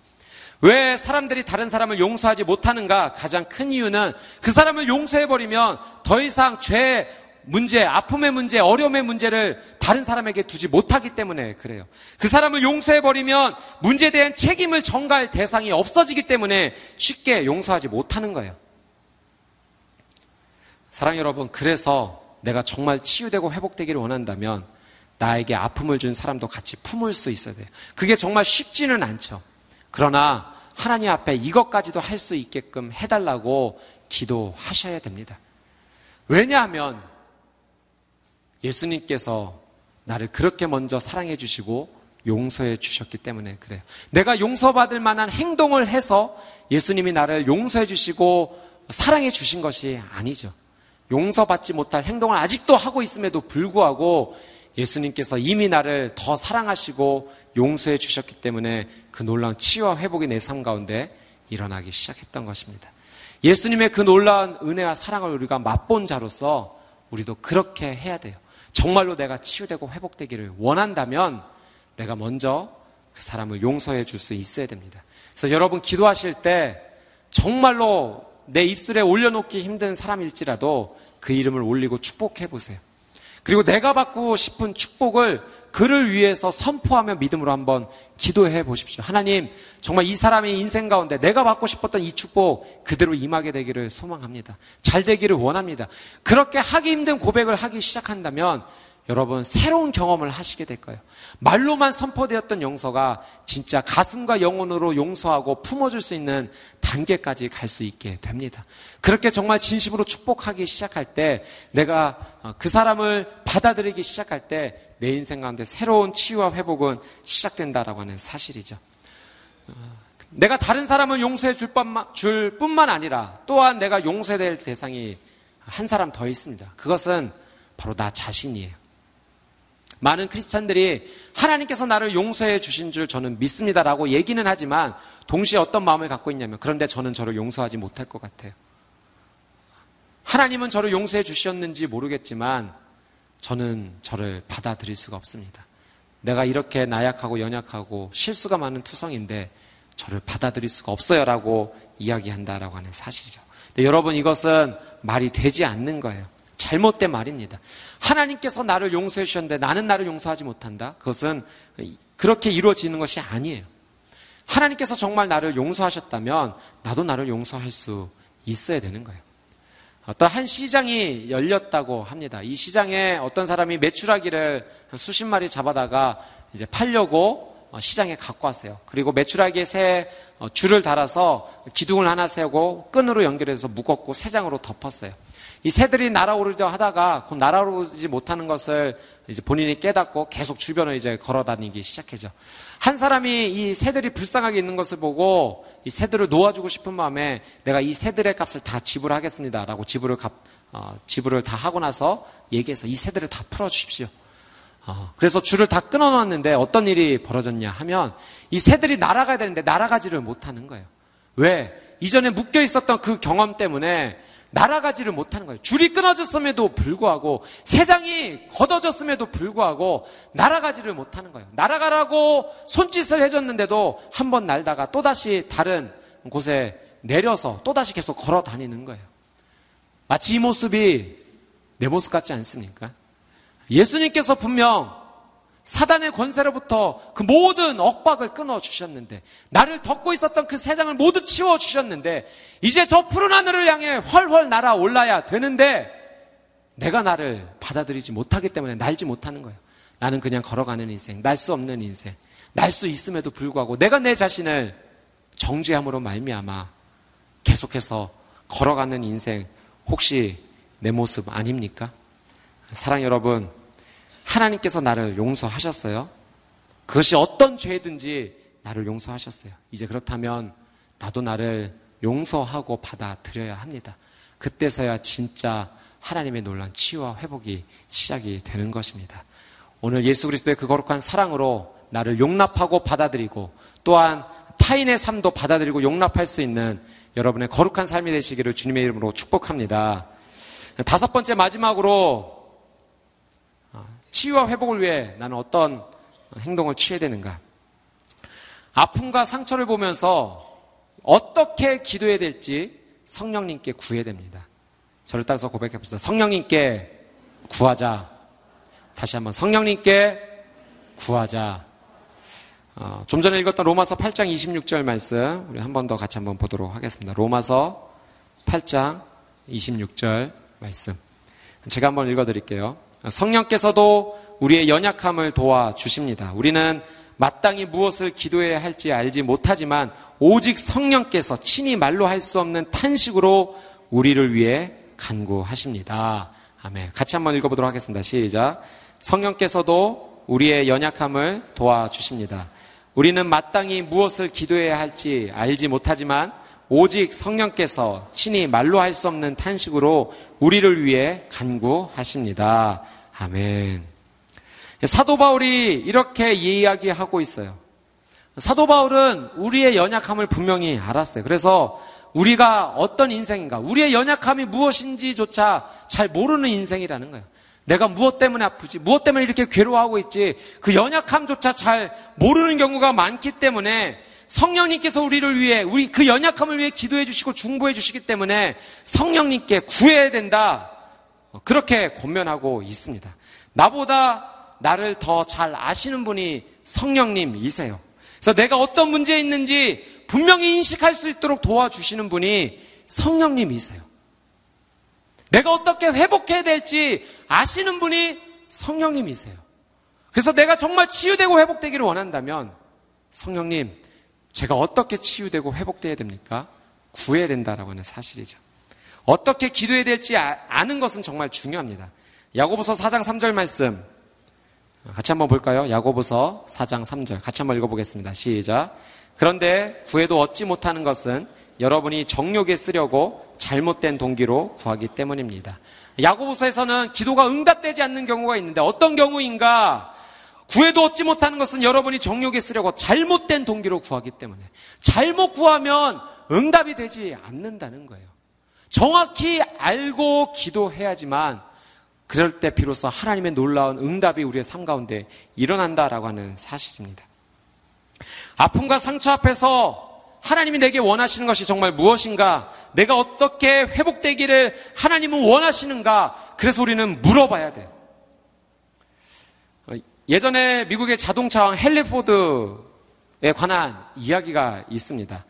왜 사람들이 다른 사람을 용서하지 못하는가? 가장 큰 이유는 그 사람을 용서해버리면 더 이상 죄 문제, 아픔의 문제, 어려움의 문제를 다른 사람에게 두지 못하기 때문에 그래요. 그 사람을 용서해버리면 문제에 대한 책임을 전가할 대상이 없어지기 때문에 쉽게 용서하지 못하는 거예요. 사랑 여러분, 그래서 내가 정말 치유되고 회복되기를 원한다면 나에게 아픔을 준 사람도 같이 품을 수 있어야 돼요. 그게 정말 쉽지는 않죠. 그러나 하나님 앞에 이것까지도 할 수 있게끔 해달라고 기도하셔야 됩니다. 왜냐하면 예수님께서 나를 그렇게 먼저 사랑해 주시고 용서해 주셨기 때문에 그래요. 내가 용서받을 만한 행동을 해서 예수님이 나를 용서해 주시고 사랑해 주신 것이 아니죠. 용서받지 못할 행동을 아직도 하고 있음에도 불구하고 예수님께서 이미 나를 더 사랑하시고 용서해 주셨기 때문에 그 놀라운 치유와 회복이 내 삶 가운데 일어나기 시작했던 것입니다. 예수님의 그 놀라운 은혜와 사랑을 우리가 맛본 자로서 우리도 그렇게 해야 돼요. 정말로 내가 치유되고 회복되기를 원한다면 내가 먼저 그 사람을 용서해 줄 수 있어야 됩니다. 그래서 여러분 기도하실 때 정말로 내 입술에 올려놓기 힘든 사람일지라도 그 이름을 올리고 축복해 보세요. 그리고 내가 받고 싶은 축복을 그를 위해서 선포하며 믿음으로 한번 기도해 보십시오. 하나님, 정말 이 사람의 인생 가운데 내가 받고 싶었던 이 축복 그대로 임하게 되기를 소망합니다. 잘 되기를 원합니다. 그렇게 하기 힘든 고백을 하기 시작한다면 여러분 새로운 경험을 하시게 될 거예요. 말로만 선포되었던 용서가 진짜 가슴과 영혼으로 용서하고 품어줄 수 있는 단계까지 갈 수 있게 됩니다. 그렇게 정말 진심으로 축복하기 시작할 때 내가 어, 그 사람을 받아들이기 시작할 때 내 인생 가운데 새로운 치유와 회복은 시작된다라고 하는 사실이죠. 어, 내가 다른 사람을 용서해 줄 뿐만, 아니라 또한 내가 용서될 대상이 한 사람 더 있습니다. 그것은 바로 나 자신이에요. 많은 크리스찬들이 하나님께서 나를 용서해 주신 줄 저는 믿습니다라고 얘기는 하지만 동시에 어떤 마음을 갖고 있냐면 그런데 저는 저를 용서하지 못할 것 같아요. 하나님은 저를 용서해 주셨는지 모르겠지만 저는 저를 받아들일 수가 없습니다. 내가 이렇게 나약하고 연약하고 실수가 많은 투성인데 저를 받아들일 수가 없어요라고 이야기한다라고 하는 사실이죠. 여러분 이것은 말이 되지 않는 거예요. 잘못된 말입니다. 하나님께서 나를 용서해 주셨는데 나는 나를 용서하지 못한다? 그것은 그렇게 이루어지는 것이 아니에요. 하나님께서 정말 나를 용서하셨다면 나도 나를 용서할 수 있어야 되는 거예요. 어떤 한 시장이 열렸다고 합니다. 이 시장에 어떤 사람이 메추라기를 수십 마리 잡아다가 이제 팔려고 시장에 갖고 왔어요. 그리고 메추라기에 새 어, 줄을 달아서 기둥을 하나 세우고 끈으로 연결해서 묶었고 새 장으로 덮었어요. 이 새들이 날아오르려 하다가 곧 날아오르지 못하는 것을 이제 본인이 깨닫고 계속 주변을 이제 걸어 다니기 시작해죠. 한 사람이 이 새들이 불쌍하게 있는 것을 보고 이 새들을 놓아주고 싶은 마음에 내가 이 새들의 값을 다 지불하겠습니다. 라고 지불을 값, 어, 지불을 다 하고 나서 얘기해서 이 새들을 다 풀어주십시오. 어, 그래서 줄을 다 끊어놨는데 어떤 일이 벌어졌냐 하면 이 새들이 날아가야 되는데 날아가지를 못하는 거예요. 왜? 이전에 묶여 있었던 그 경험 때문에 날아가지를 못하는 거예요. 줄이 끊어졌음에도 불구하고 세상이 걷어졌음에도 불구하고 날아가지를 못하는 거예요. 날아가라고 손짓을 해줬는데도 한 번 날다가 또다시 다른 곳에 내려서 또다시 계속 걸어 다니는 거예요. 마치 이 모습이 내 모습 같지 않습니까? 예수님께서 분명 사단의 권세로부터 그 모든 억박을 끊어 주셨는데 나를 덮고 있었던 그 세상을 모두 치워 주셨는데 이제 저 푸른 하늘을 향해 훨훨 날아올라야 되는데 내가 나를 받아들이지 못하기 때문에 날지 못하는 거예요. 나는 그냥 걸어가는 인생, 날 수 없는 인생, 날 수 있음에도 불구하고 내가 내 자신을 정죄함으로 말미암아 계속해서 걸어가는 인생 혹시 내 모습 아닙니까? 사랑 여러분, 하나님께서 나를 용서하셨어요. 그것이 어떤 죄든지 나를 용서하셨어요. 이제 그렇다면 나도 나를 용서하고 받아들여야 합니다. 그때서야 진짜 하나님의 놀란 치유와 회복이 시작이 되는 것입니다. 오늘 예수 그리스도의 그 거룩한 사랑으로 나를 용납하고 받아들이고 또한 타인의 삶도 받아들이고 용납할 수 있는 여러분의 거룩한 삶이 되시기를 주님의 이름으로 축복합니다. 다섯 번째 마지막으로 치유와 회복을 위해 나는 어떤 행동을 취해야 되는가? 아픔과 상처를 보면서 어떻게 기도해야 될지 성령님께 구해야 됩니다. 저를 따라서 고백해 봅시다. 성령님께 구하자. 다시 한번 성령님께 구하자. 어, 좀 전에 읽었던 로마서 8장 26절 말씀 우리 한 번 더 같이 한번 보도록 하겠습니다. 로마서 8장 26절 말씀. 제가 한번 읽어 드릴게요. 성령께서도 우리의 연약함을 도와주십니다. 우리는 마땅히 무엇을 기도해야 할지 알지 못하지만 오직 성령께서 친히 말로 할 수 없는 탄식으로 우리를 위해 간구하십니다. 아멘. 같이 한번 읽어보도록 하겠습니다. 시작. 성령께서도 우리의 연약함을 도와주십니다. 우리는 마땅히 무엇을 기도해야 할지 알지 못하지만 오직 성령께서 친히 말로 할 수 없는 탄식으로 우리를 위해 간구하십니다. 아멘. 사도 바울이 이렇게 이야기하고 있어요. 사도 바울은 우리의 연약함을 분명히 알았어요. 그래서 우리가 어떤 인생인가, 우리의 연약함이 무엇인지조차 잘 모르는 인생이라는 거예요. 내가 무엇 때문에 아프지, 무엇 때문에 이렇게 괴로워하고 있지, 그 연약함조차 잘 모르는 경우가 많기 때문에 성령님께서 우리를 위해, 우리 그 연약함을 위해 기도해 주시고 중보해 주시기 때문에 성령님께 구해야 된다. 그렇게 권면하고 있습니다. 나보다 나를 더 잘 아시는 분이 성령님이세요. 그래서 내가 어떤 문제에 있는지 분명히 인식할 수 있도록 도와주시는 분이 성령님이세요. 내가 어떻게 회복해야 될지 아시는 분이 성령님이세요. 그래서 내가 정말 치유되고 회복되기를 원한다면 성령님, 제가 어떻게 치유되고 회복돼야 됩니까? 구해야 된다라고 하는 사실이죠. 어떻게 기도해야 될지 아, 아는 것은 정말 중요합니다. 야고보서 4장 3절 말씀 같이 한번 볼까요? 야고보서 4장 3절 같이 한번 읽어보겠습니다. 시작. 그런데 구해도 얻지 못하는 것은 여러분이 정욕에 쓰려고 잘못된 동기로 구하기 때문입니다. 야고보서에서는 기도가 응답되지 않는 경우가 있는데 어떤 경우인가? 구해도 얻지 못하는 것은 여러분이 정욕에 쓰려고 잘못된 동기로 구하기 때문에 잘못 구하면 응답이 되지 않는다는 거예요. 정확히 알고 기도해야지만 그럴 때 비로소 하나님의 놀라운 응답이 우리의 삶 가운데 일어난다라고 하는 사실입니다. 아픔과 상처 앞에서 하나님이 내게 원하시는 것이 정말 무엇인가? 내가 어떻게 회복되기를 하나님은 원하시는가? 그래서 우리는 물어봐야 돼요. 예전에 미국의 자동차왕 헨리 포드에 관한 이야기가 있습니다.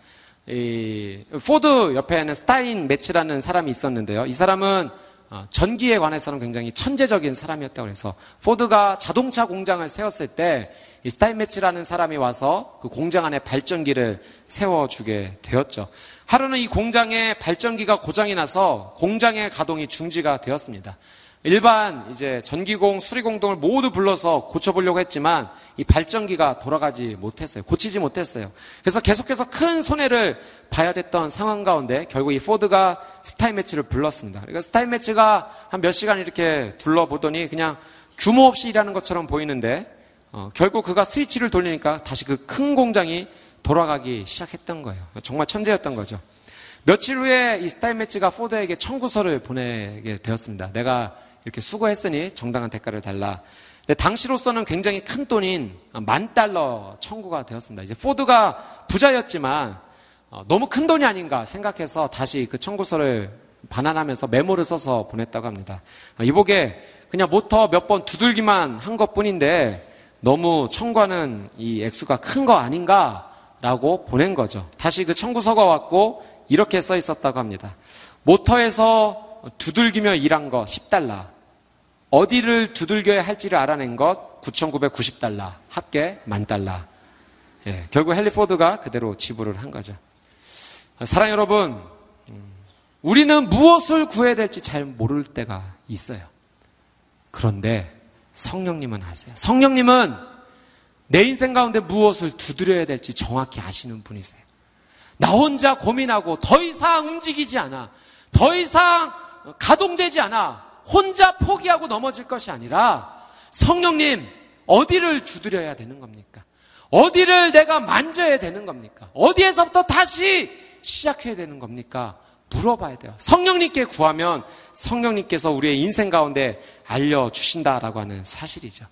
포드 옆에는 스타인 매치라는 사람이 있었는데요. 이 사람은 어, 전기에 관해서는 굉장히 천재적인 사람이었다고 해서 포드가 자동차 공장을 세웠을 때 이 스타인 매치라는 사람이 와서 그 공장 안에 발전기를 세워주게 되었죠. 하루는 이 공장에 발전기가 고장이 나서 공장의 가동이 중지가 되었습니다. 일반 이제 전기공, 수리공 등을 모두 불러서 고쳐보려고 했지만 이 발전기가 돌아가지 못했어요. 고치지 못했어요. 그래서 계속해서 큰 손해를 봐야 됐던 상황 가운데 결국 이 포드가 스타인매치를 불렀습니다. 그러니까 스타인매치가 한 몇 시간 이렇게 둘러보더니 그냥 규모 없이 일하는 것처럼 보이는데 어, 결국 그가 스위치를 돌리니까 다시 그 큰 공장이 돌아가기 시작했던 거예요. 정말 천재였던 거죠. 며칠 후에 이 스타인 매치가 포드에게 청구서를 보내게 되었습니다. 내가 이렇게 수고했으니 정당한 대가를 달라. 근데 당시로서는 굉장히 큰 돈인 만 달러 청구가 되었습니다. 이제 포드가 부자였지만 어, 너무 큰 돈이 아닌가 생각해서 다시 그 청구서를 반환하면서 메모를 써서 보냈다고 합니다. 어, 이복에 그냥 모터 몇 번 두들기만 한 것 뿐인데 너무 청구하는 이 액수가 큰 거 아닌가라고 보낸 거죠. 다시 그 청구서가 왔고 이렇게 써 있었다고 합니다. 모터에서 두들기며 일한 거 10달러. 어디를 두들겨야 할지를 알아낸 것 9,990달러, 합계 만 달러. 예, 결국 헬리포드가 그대로 지불을 한 거죠. 사랑 여러분, 음, 우리는 무엇을 구해야 될지 잘 모를 때가 있어요. 그런데 성령님은 아세요. 성령님은 내 인생 가운데 무엇을 두드려야 될지 정확히 아시는 분이세요. 나 혼자 고민하고 더 이상 움직이지 않아. 더 이상 가동되지 않아. 혼자 포기하고 넘어질 것이 아니라 성령님 어디를 두드려야 되는 겁니까? 어디를 내가 만져야 되는 겁니까? 어디에서부터 다시 시작해야 되는 겁니까? 물어봐야 돼요. 성령님께 구하면 성령님께서 우리의 인생 가운데 알려주신다라고 하는 사실이죠.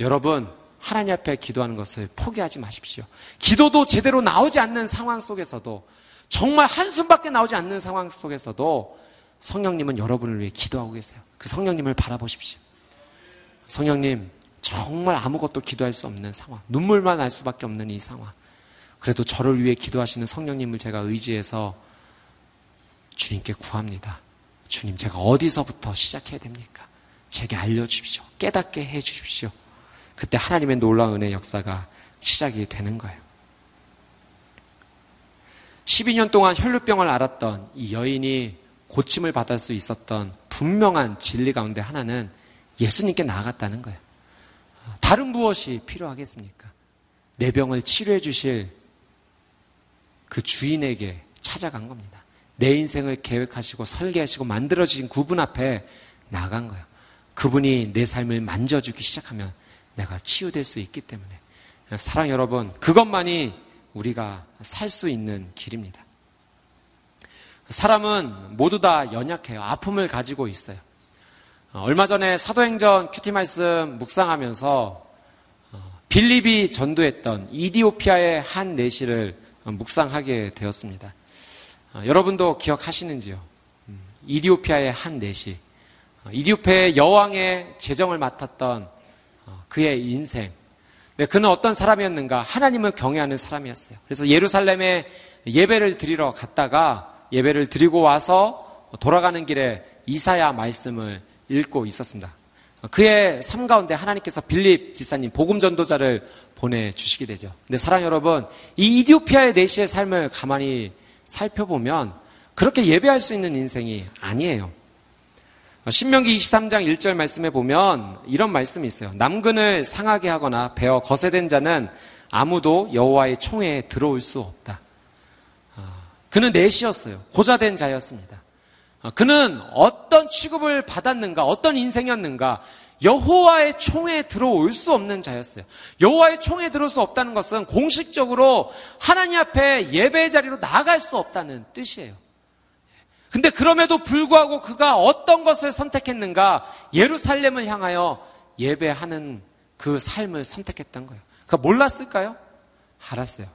여러분, 하나님 앞에 기도하는 것을 포기하지 마십시오. 기도도 제대로 나오지 않는 상황 속에서도 정말 한숨밖에 나오지 않는 상황 속에서도 성령님은 여러분을 위해 기도하고 계세요. 그 성령님을 바라보십시오. 성령님, 정말 아무것도 기도할 수 없는 상황. 눈물만 날 수밖에 없는 이 상황. 그래도 저를 위해 기도하시는 성령님을 제가 의지해서 주님께 구합니다. 주님, 제가 어디서부터 시작해야 됩니까? 제게 알려주십시오. 깨닫게 해 주십시오. 그때 하나님의 놀라운 은혜 역사가 시작이 되는 거예요. 12년 동안 혈루병을 앓았던 이 여인이 고침을 받을 수 있었던 분명한 진리 가운데 하나는 예수님께 나아갔다는 거예요. 다른 무엇이 필요하겠습니까? 내 병을 치료해 주실 그 주인에게 찾아간 겁니다. 내 인생을 계획하시고 설계하시고 만들어주신 그분 앞에 나간 거예요. 그분이 내 삶을 만져주기 시작하면 내가 치유될 수 있기 때문에. 사랑 여러분, 그것만이 우리가 살 수 있는 길입니다. 사람은 모두 다 연약해요. 아픔을 가지고 있어요. 어, 얼마 전에 사도행전 큐티 말씀 묵상하면서 어, 빌립이 전도했던 이디오피아의 한 내시를 묵상하게 되었습니다. 어, 여러분도 기억하시는지요? 음, 이디오피아의 한 내시. 이디오피아의 여왕의 재정을 맡았던 그의 인생. 네, 그는 어떤 사람이었는가? 하나님을 경외하는 사람이었어요. 그래서 예루살렘에 예배를 드리러 갔다가 예배를 드리고 와서 돌아가는 길에 이사야 말씀을 읽고 있었습니다. 그의 삶 가운데 하나님께서 빌립 지사님 복음 전도자를 보내주시게 되죠. 근데 사랑 여러분, 이 이디오피아의 내시의 삶을 가만히 살펴보면 그렇게 예배할 수 있는 인생이 아니에요. 신명기 23장 1절 말씀에 보면 이런 말씀이 있어요. 남근을 상하게 하거나 베어 거세된 자는 아무도 여호와의 총에 들어올 수 없다. 그는 내시였어요. 고자된 자였습니다. 어, 그는 어떤 취급을 받았는가, 어떤 인생이었는가, 여호와의 총에 들어올 수 없는 자였어요. 여호와의 총에 들어올 수 없다는 것은 공식적으로 하나님 앞에 예배 자리로 나갈 수 없다는 뜻이에요. 근데 그럼에도 불구하고 그가 어떤 것을 선택했는가? 예루살렘을 향하여 예배하는 그 삶을 선택했던 거예요. 그가 몰랐을까요? 알았어요.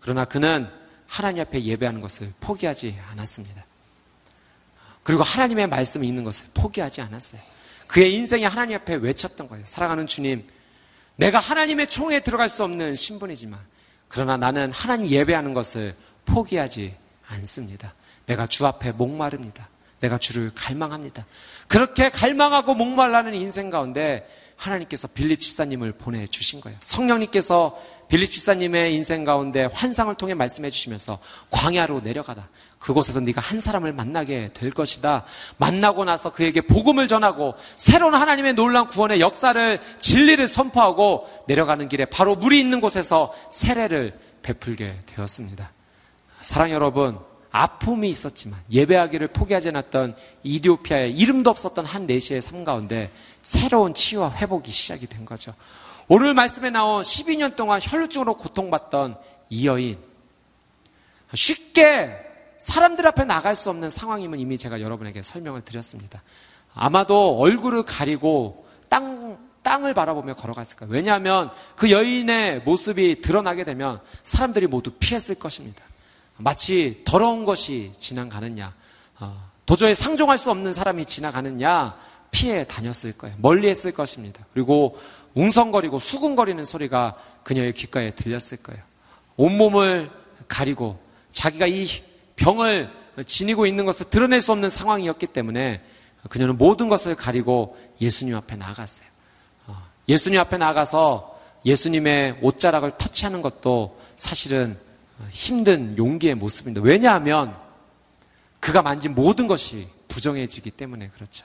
그러나 그는 하나님 앞에 예배하는 것을 포기하지 않았습니다. 그리고 하나님의 말씀이 있는 것을 포기하지 않았어요. 그의 인생이 하나님 앞에 외쳤던 거예요. 사랑하는 주님, 내가 하나님의 총에 들어갈 수 없는 신분이지만, 그러나 나는 하나님 예배하는 것을 포기하지 않습니다. 내가 주 앞에 목마릅니다. 내가 주를 갈망합니다. 그렇게 갈망하고 목말라는 인생 가운데 하나님께서 빌립 집사님을 보내주신 거예요. 성령님께서 빌립 집사님의 인생 가운데 환상을 통해 말씀해 주시면서 광야로 내려가다. 그곳에서 네가 한 사람을 만나게 될 것이다. 만나고 나서 그에게 복음을 전하고 새로운 하나님의 놀라운 구원의 역사를 진리를 선포하고 내려가는 길에 바로 물이 있는 곳에서 세례를 베풀게 되었습니다. 사랑 여러분, 아픔이 있었지만 예배하기를 포기하지 않았던 이디오피아에 이름도 없었던 한 내시의 삶 가운데 새로운 치유와 회복이 시작이 된 거죠. 오늘 말씀에 나온 12년 동안 혈루증으로 고통받던 이 여인 쉽게 사람들 앞에 나갈 수 없는 상황임은 이미 제가 여러분에게 설명을 드렸습니다. 아마도 얼굴을 가리고 땅, 땅을 바라보며 걸어갔을 거예요. 왜냐하면 그 여인의 모습이 드러나게 되면 사람들이 모두 피했을 것입니다. 마치 더러운 것이 지나가느냐, 어, 도저히 상종할 수 없는 사람이 지나가느냐, 피해 다녔을 거예요. 멀리 했을 것입니다. 그리고 웅성거리고 수근거리는 소리가 그녀의 귓가에 들렸을 거예요. 온몸을 가리고 자기가 이 병을 지니고 있는 것을 드러낼 수 없는 상황이었기 때문에 그녀는 모든 것을 가리고 예수님 앞에 나갔어요. 어, 예수님 앞에 나가서 예수님의 옷자락을 터치하는 것도 사실은 힘든 용기의 모습입니다. 왜냐하면 그가 만진 모든 것이 부정해지기 때문에 그렇죠.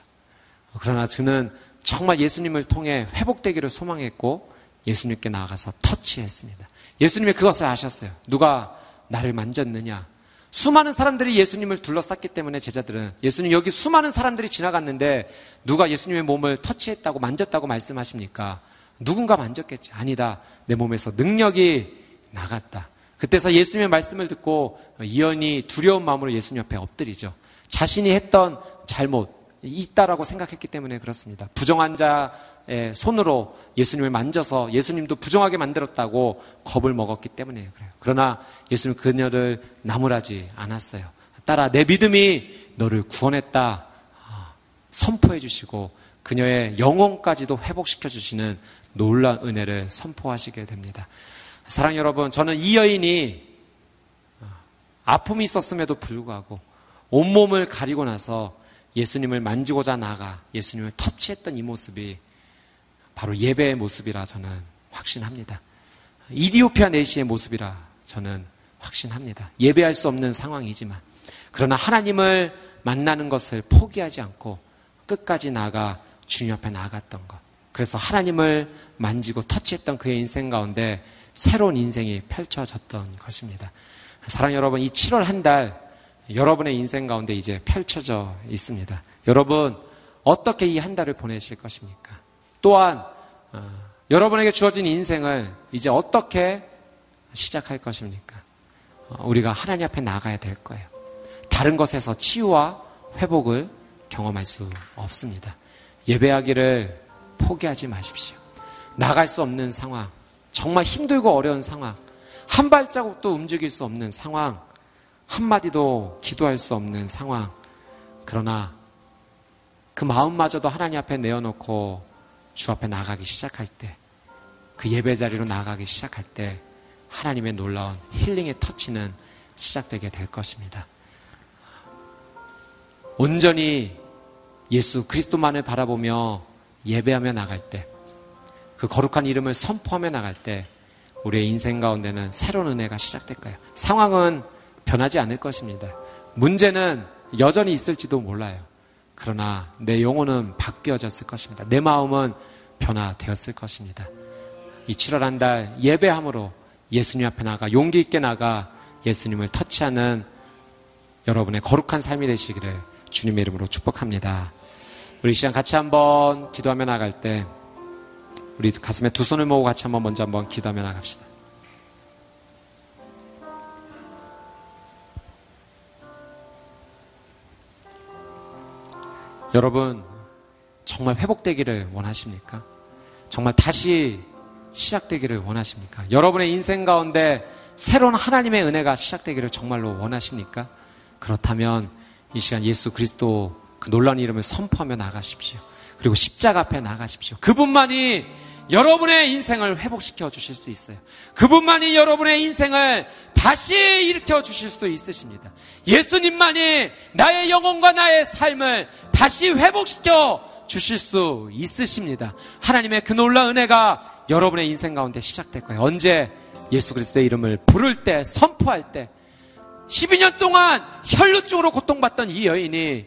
그러나 저는 정말 예수님을 통해 회복되기를 소망했고 예수님께 나아가서 터치했습니다. 예수님이 그것을 아셨어요. 누가 나를 만졌느냐? 수많은 사람들이 예수님을 둘러쌌기 때문에 제자들은 예수님 여기 수많은 사람들이 지나갔는데 누가 예수님의 몸을 터치했다고 만졌다고 말씀하십니까? 누군가 만졌겠지. 아니다. 내 몸에서 능력이 나갔다. 그때서 예수님의 말씀을 듣고 이연이 두려운 마음으로 예수님 앞에 엎드리죠. 자신이 했던 잘못, 있다라고 생각했기 때문에 그렇습니다. 부정한 자의 손으로 예수님을 만져서 예수님도 부정하게 만들었다고 겁을 먹었기 때문에 그래요. 그러나 예수님 그녀를 나무라지 않았어요. 따라 내 믿음이 너를 구원했다 아, 선포해 주시고 그녀의 영혼까지도 회복시켜 주시는 놀라운 은혜를 선포하시게 됩니다. 사랑 여러분, 저는 이 여인이 아, 아픔이 있었음에도 불구하고 온몸을 가리고 나서 예수님을 만지고자 나가 예수님을 터치했던 이 모습이 바로 예배의 모습이라 저는 확신합니다. 이디오피아 내시의 모습이라 저는 확신합니다. 예배할 수 없는 상황이지만 그러나 하나님을 만나는 것을 포기하지 않고 끝까지 나가 주님 앞에 나갔던 것. 그래서 하나님을 만지고 터치했던 그의 인생 가운데 새로운 인생이 펼쳐졌던 것입니다. 사랑 여러분, 이 7월 한 달 여러분의 인생 가운데 이제 펼쳐져 있습니다. 여러분, 어떻게 이 한 달을 보내실 것입니까? 또한, 어, 여러분에게 주어진 인생을 이제 어떻게 시작할 것입니까? 어, 우리가 하나님 앞에 나가야 될 거예요. 다른 것에서 치유와 회복을 경험할 수 없습니다. 예배하기를 포기하지 마십시오. 나갈 수 없는 상황, 정말 힘들고 어려운 상황, 한 발자국도 움직일 수 없는 상황, 한마디도 기도할 수 없는 상황. 그러나 그 마음마저도 하나님 앞에 내어놓고 주 앞에 나가기 시작할 때, 그 예배 자리로 나가기 시작할 때, 하나님의 놀라운 힐링의 터치는 시작되게 될 것입니다. 온전히 예수 그리스도만을 바라보며 예배하며 나갈 때, 그 거룩한 이름을 선포하며 나갈 때, 우리의 인생 가운데는 새로운 은혜가 시작될 거예요. 상황은 변하지 않을 것입니다. 문제는 여전히 있을지도 몰라요. 그러나 내 영혼은 바뀌어졌을 것입니다. 내 마음은 변화되었을 것입니다. 이 7월 한 달 예배함으로 예수님 앞에 나가 용기 있게 나가 예수님을 터치하는 여러분의 거룩한 삶이 되시기를 주님의 이름으로 축복합니다. 우리 시간 같이 한번 기도하며 나갈 때 우리 가슴에 두 손을 모으고 같이 한번 먼저 한번 기도하며 나갑시다. 여러분 정말 회복되기를 원하십니까? 정말 다시 시작되기를 원하십니까? 여러분의 인생 가운데 새로운 하나님의 은혜가 시작되기를 정말로 원하십니까? 그렇다면 이 시간 예수 그리스도 그 놀라운 이름을 선포하며 나가십시오. 그리고 십자가 앞에 나가십시오. 그분만이 여러분의 인생을 회복시켜 주실 수 있어요. 그분만이 여러분의 인생을 다시 일으켜 주실 수 있으십니다. 예수님만이 나의 영혼과 나의 삶을 다시 회복시켜 주실 수 있으십니다. 하나님의 그 놀라운 은혜가 여러분의 인생 가운데 시작될 거예요. 언제 예수 그리스도의 이름을 부를 때, 선포할 때, 12년 동안 혈루증으로 고통받던 이 여인이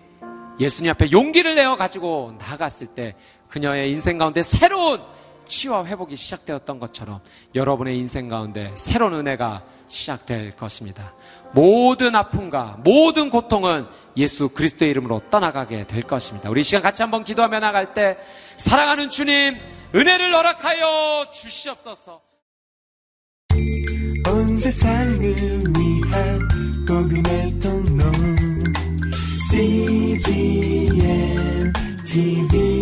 예수님 앞에 용기를 내어 가지고 나갔을 때 그녀의 인생 가운데 새로운 치유와 회복이 시작되었던 것처럼 여러분의 인생 가운데 새로운 은혜가 시작될 것입니다. 모든 아픔과 모든 고통은 예수 그리스도의 이름으로 떠나가게 될 것입니다. 우리 시간 같이 한번 기도하며 나갈 때 사랑하는 주님 은혜를 허락하여 주시옵소서. 온 세상을 위한 복음의 통로 CGM TV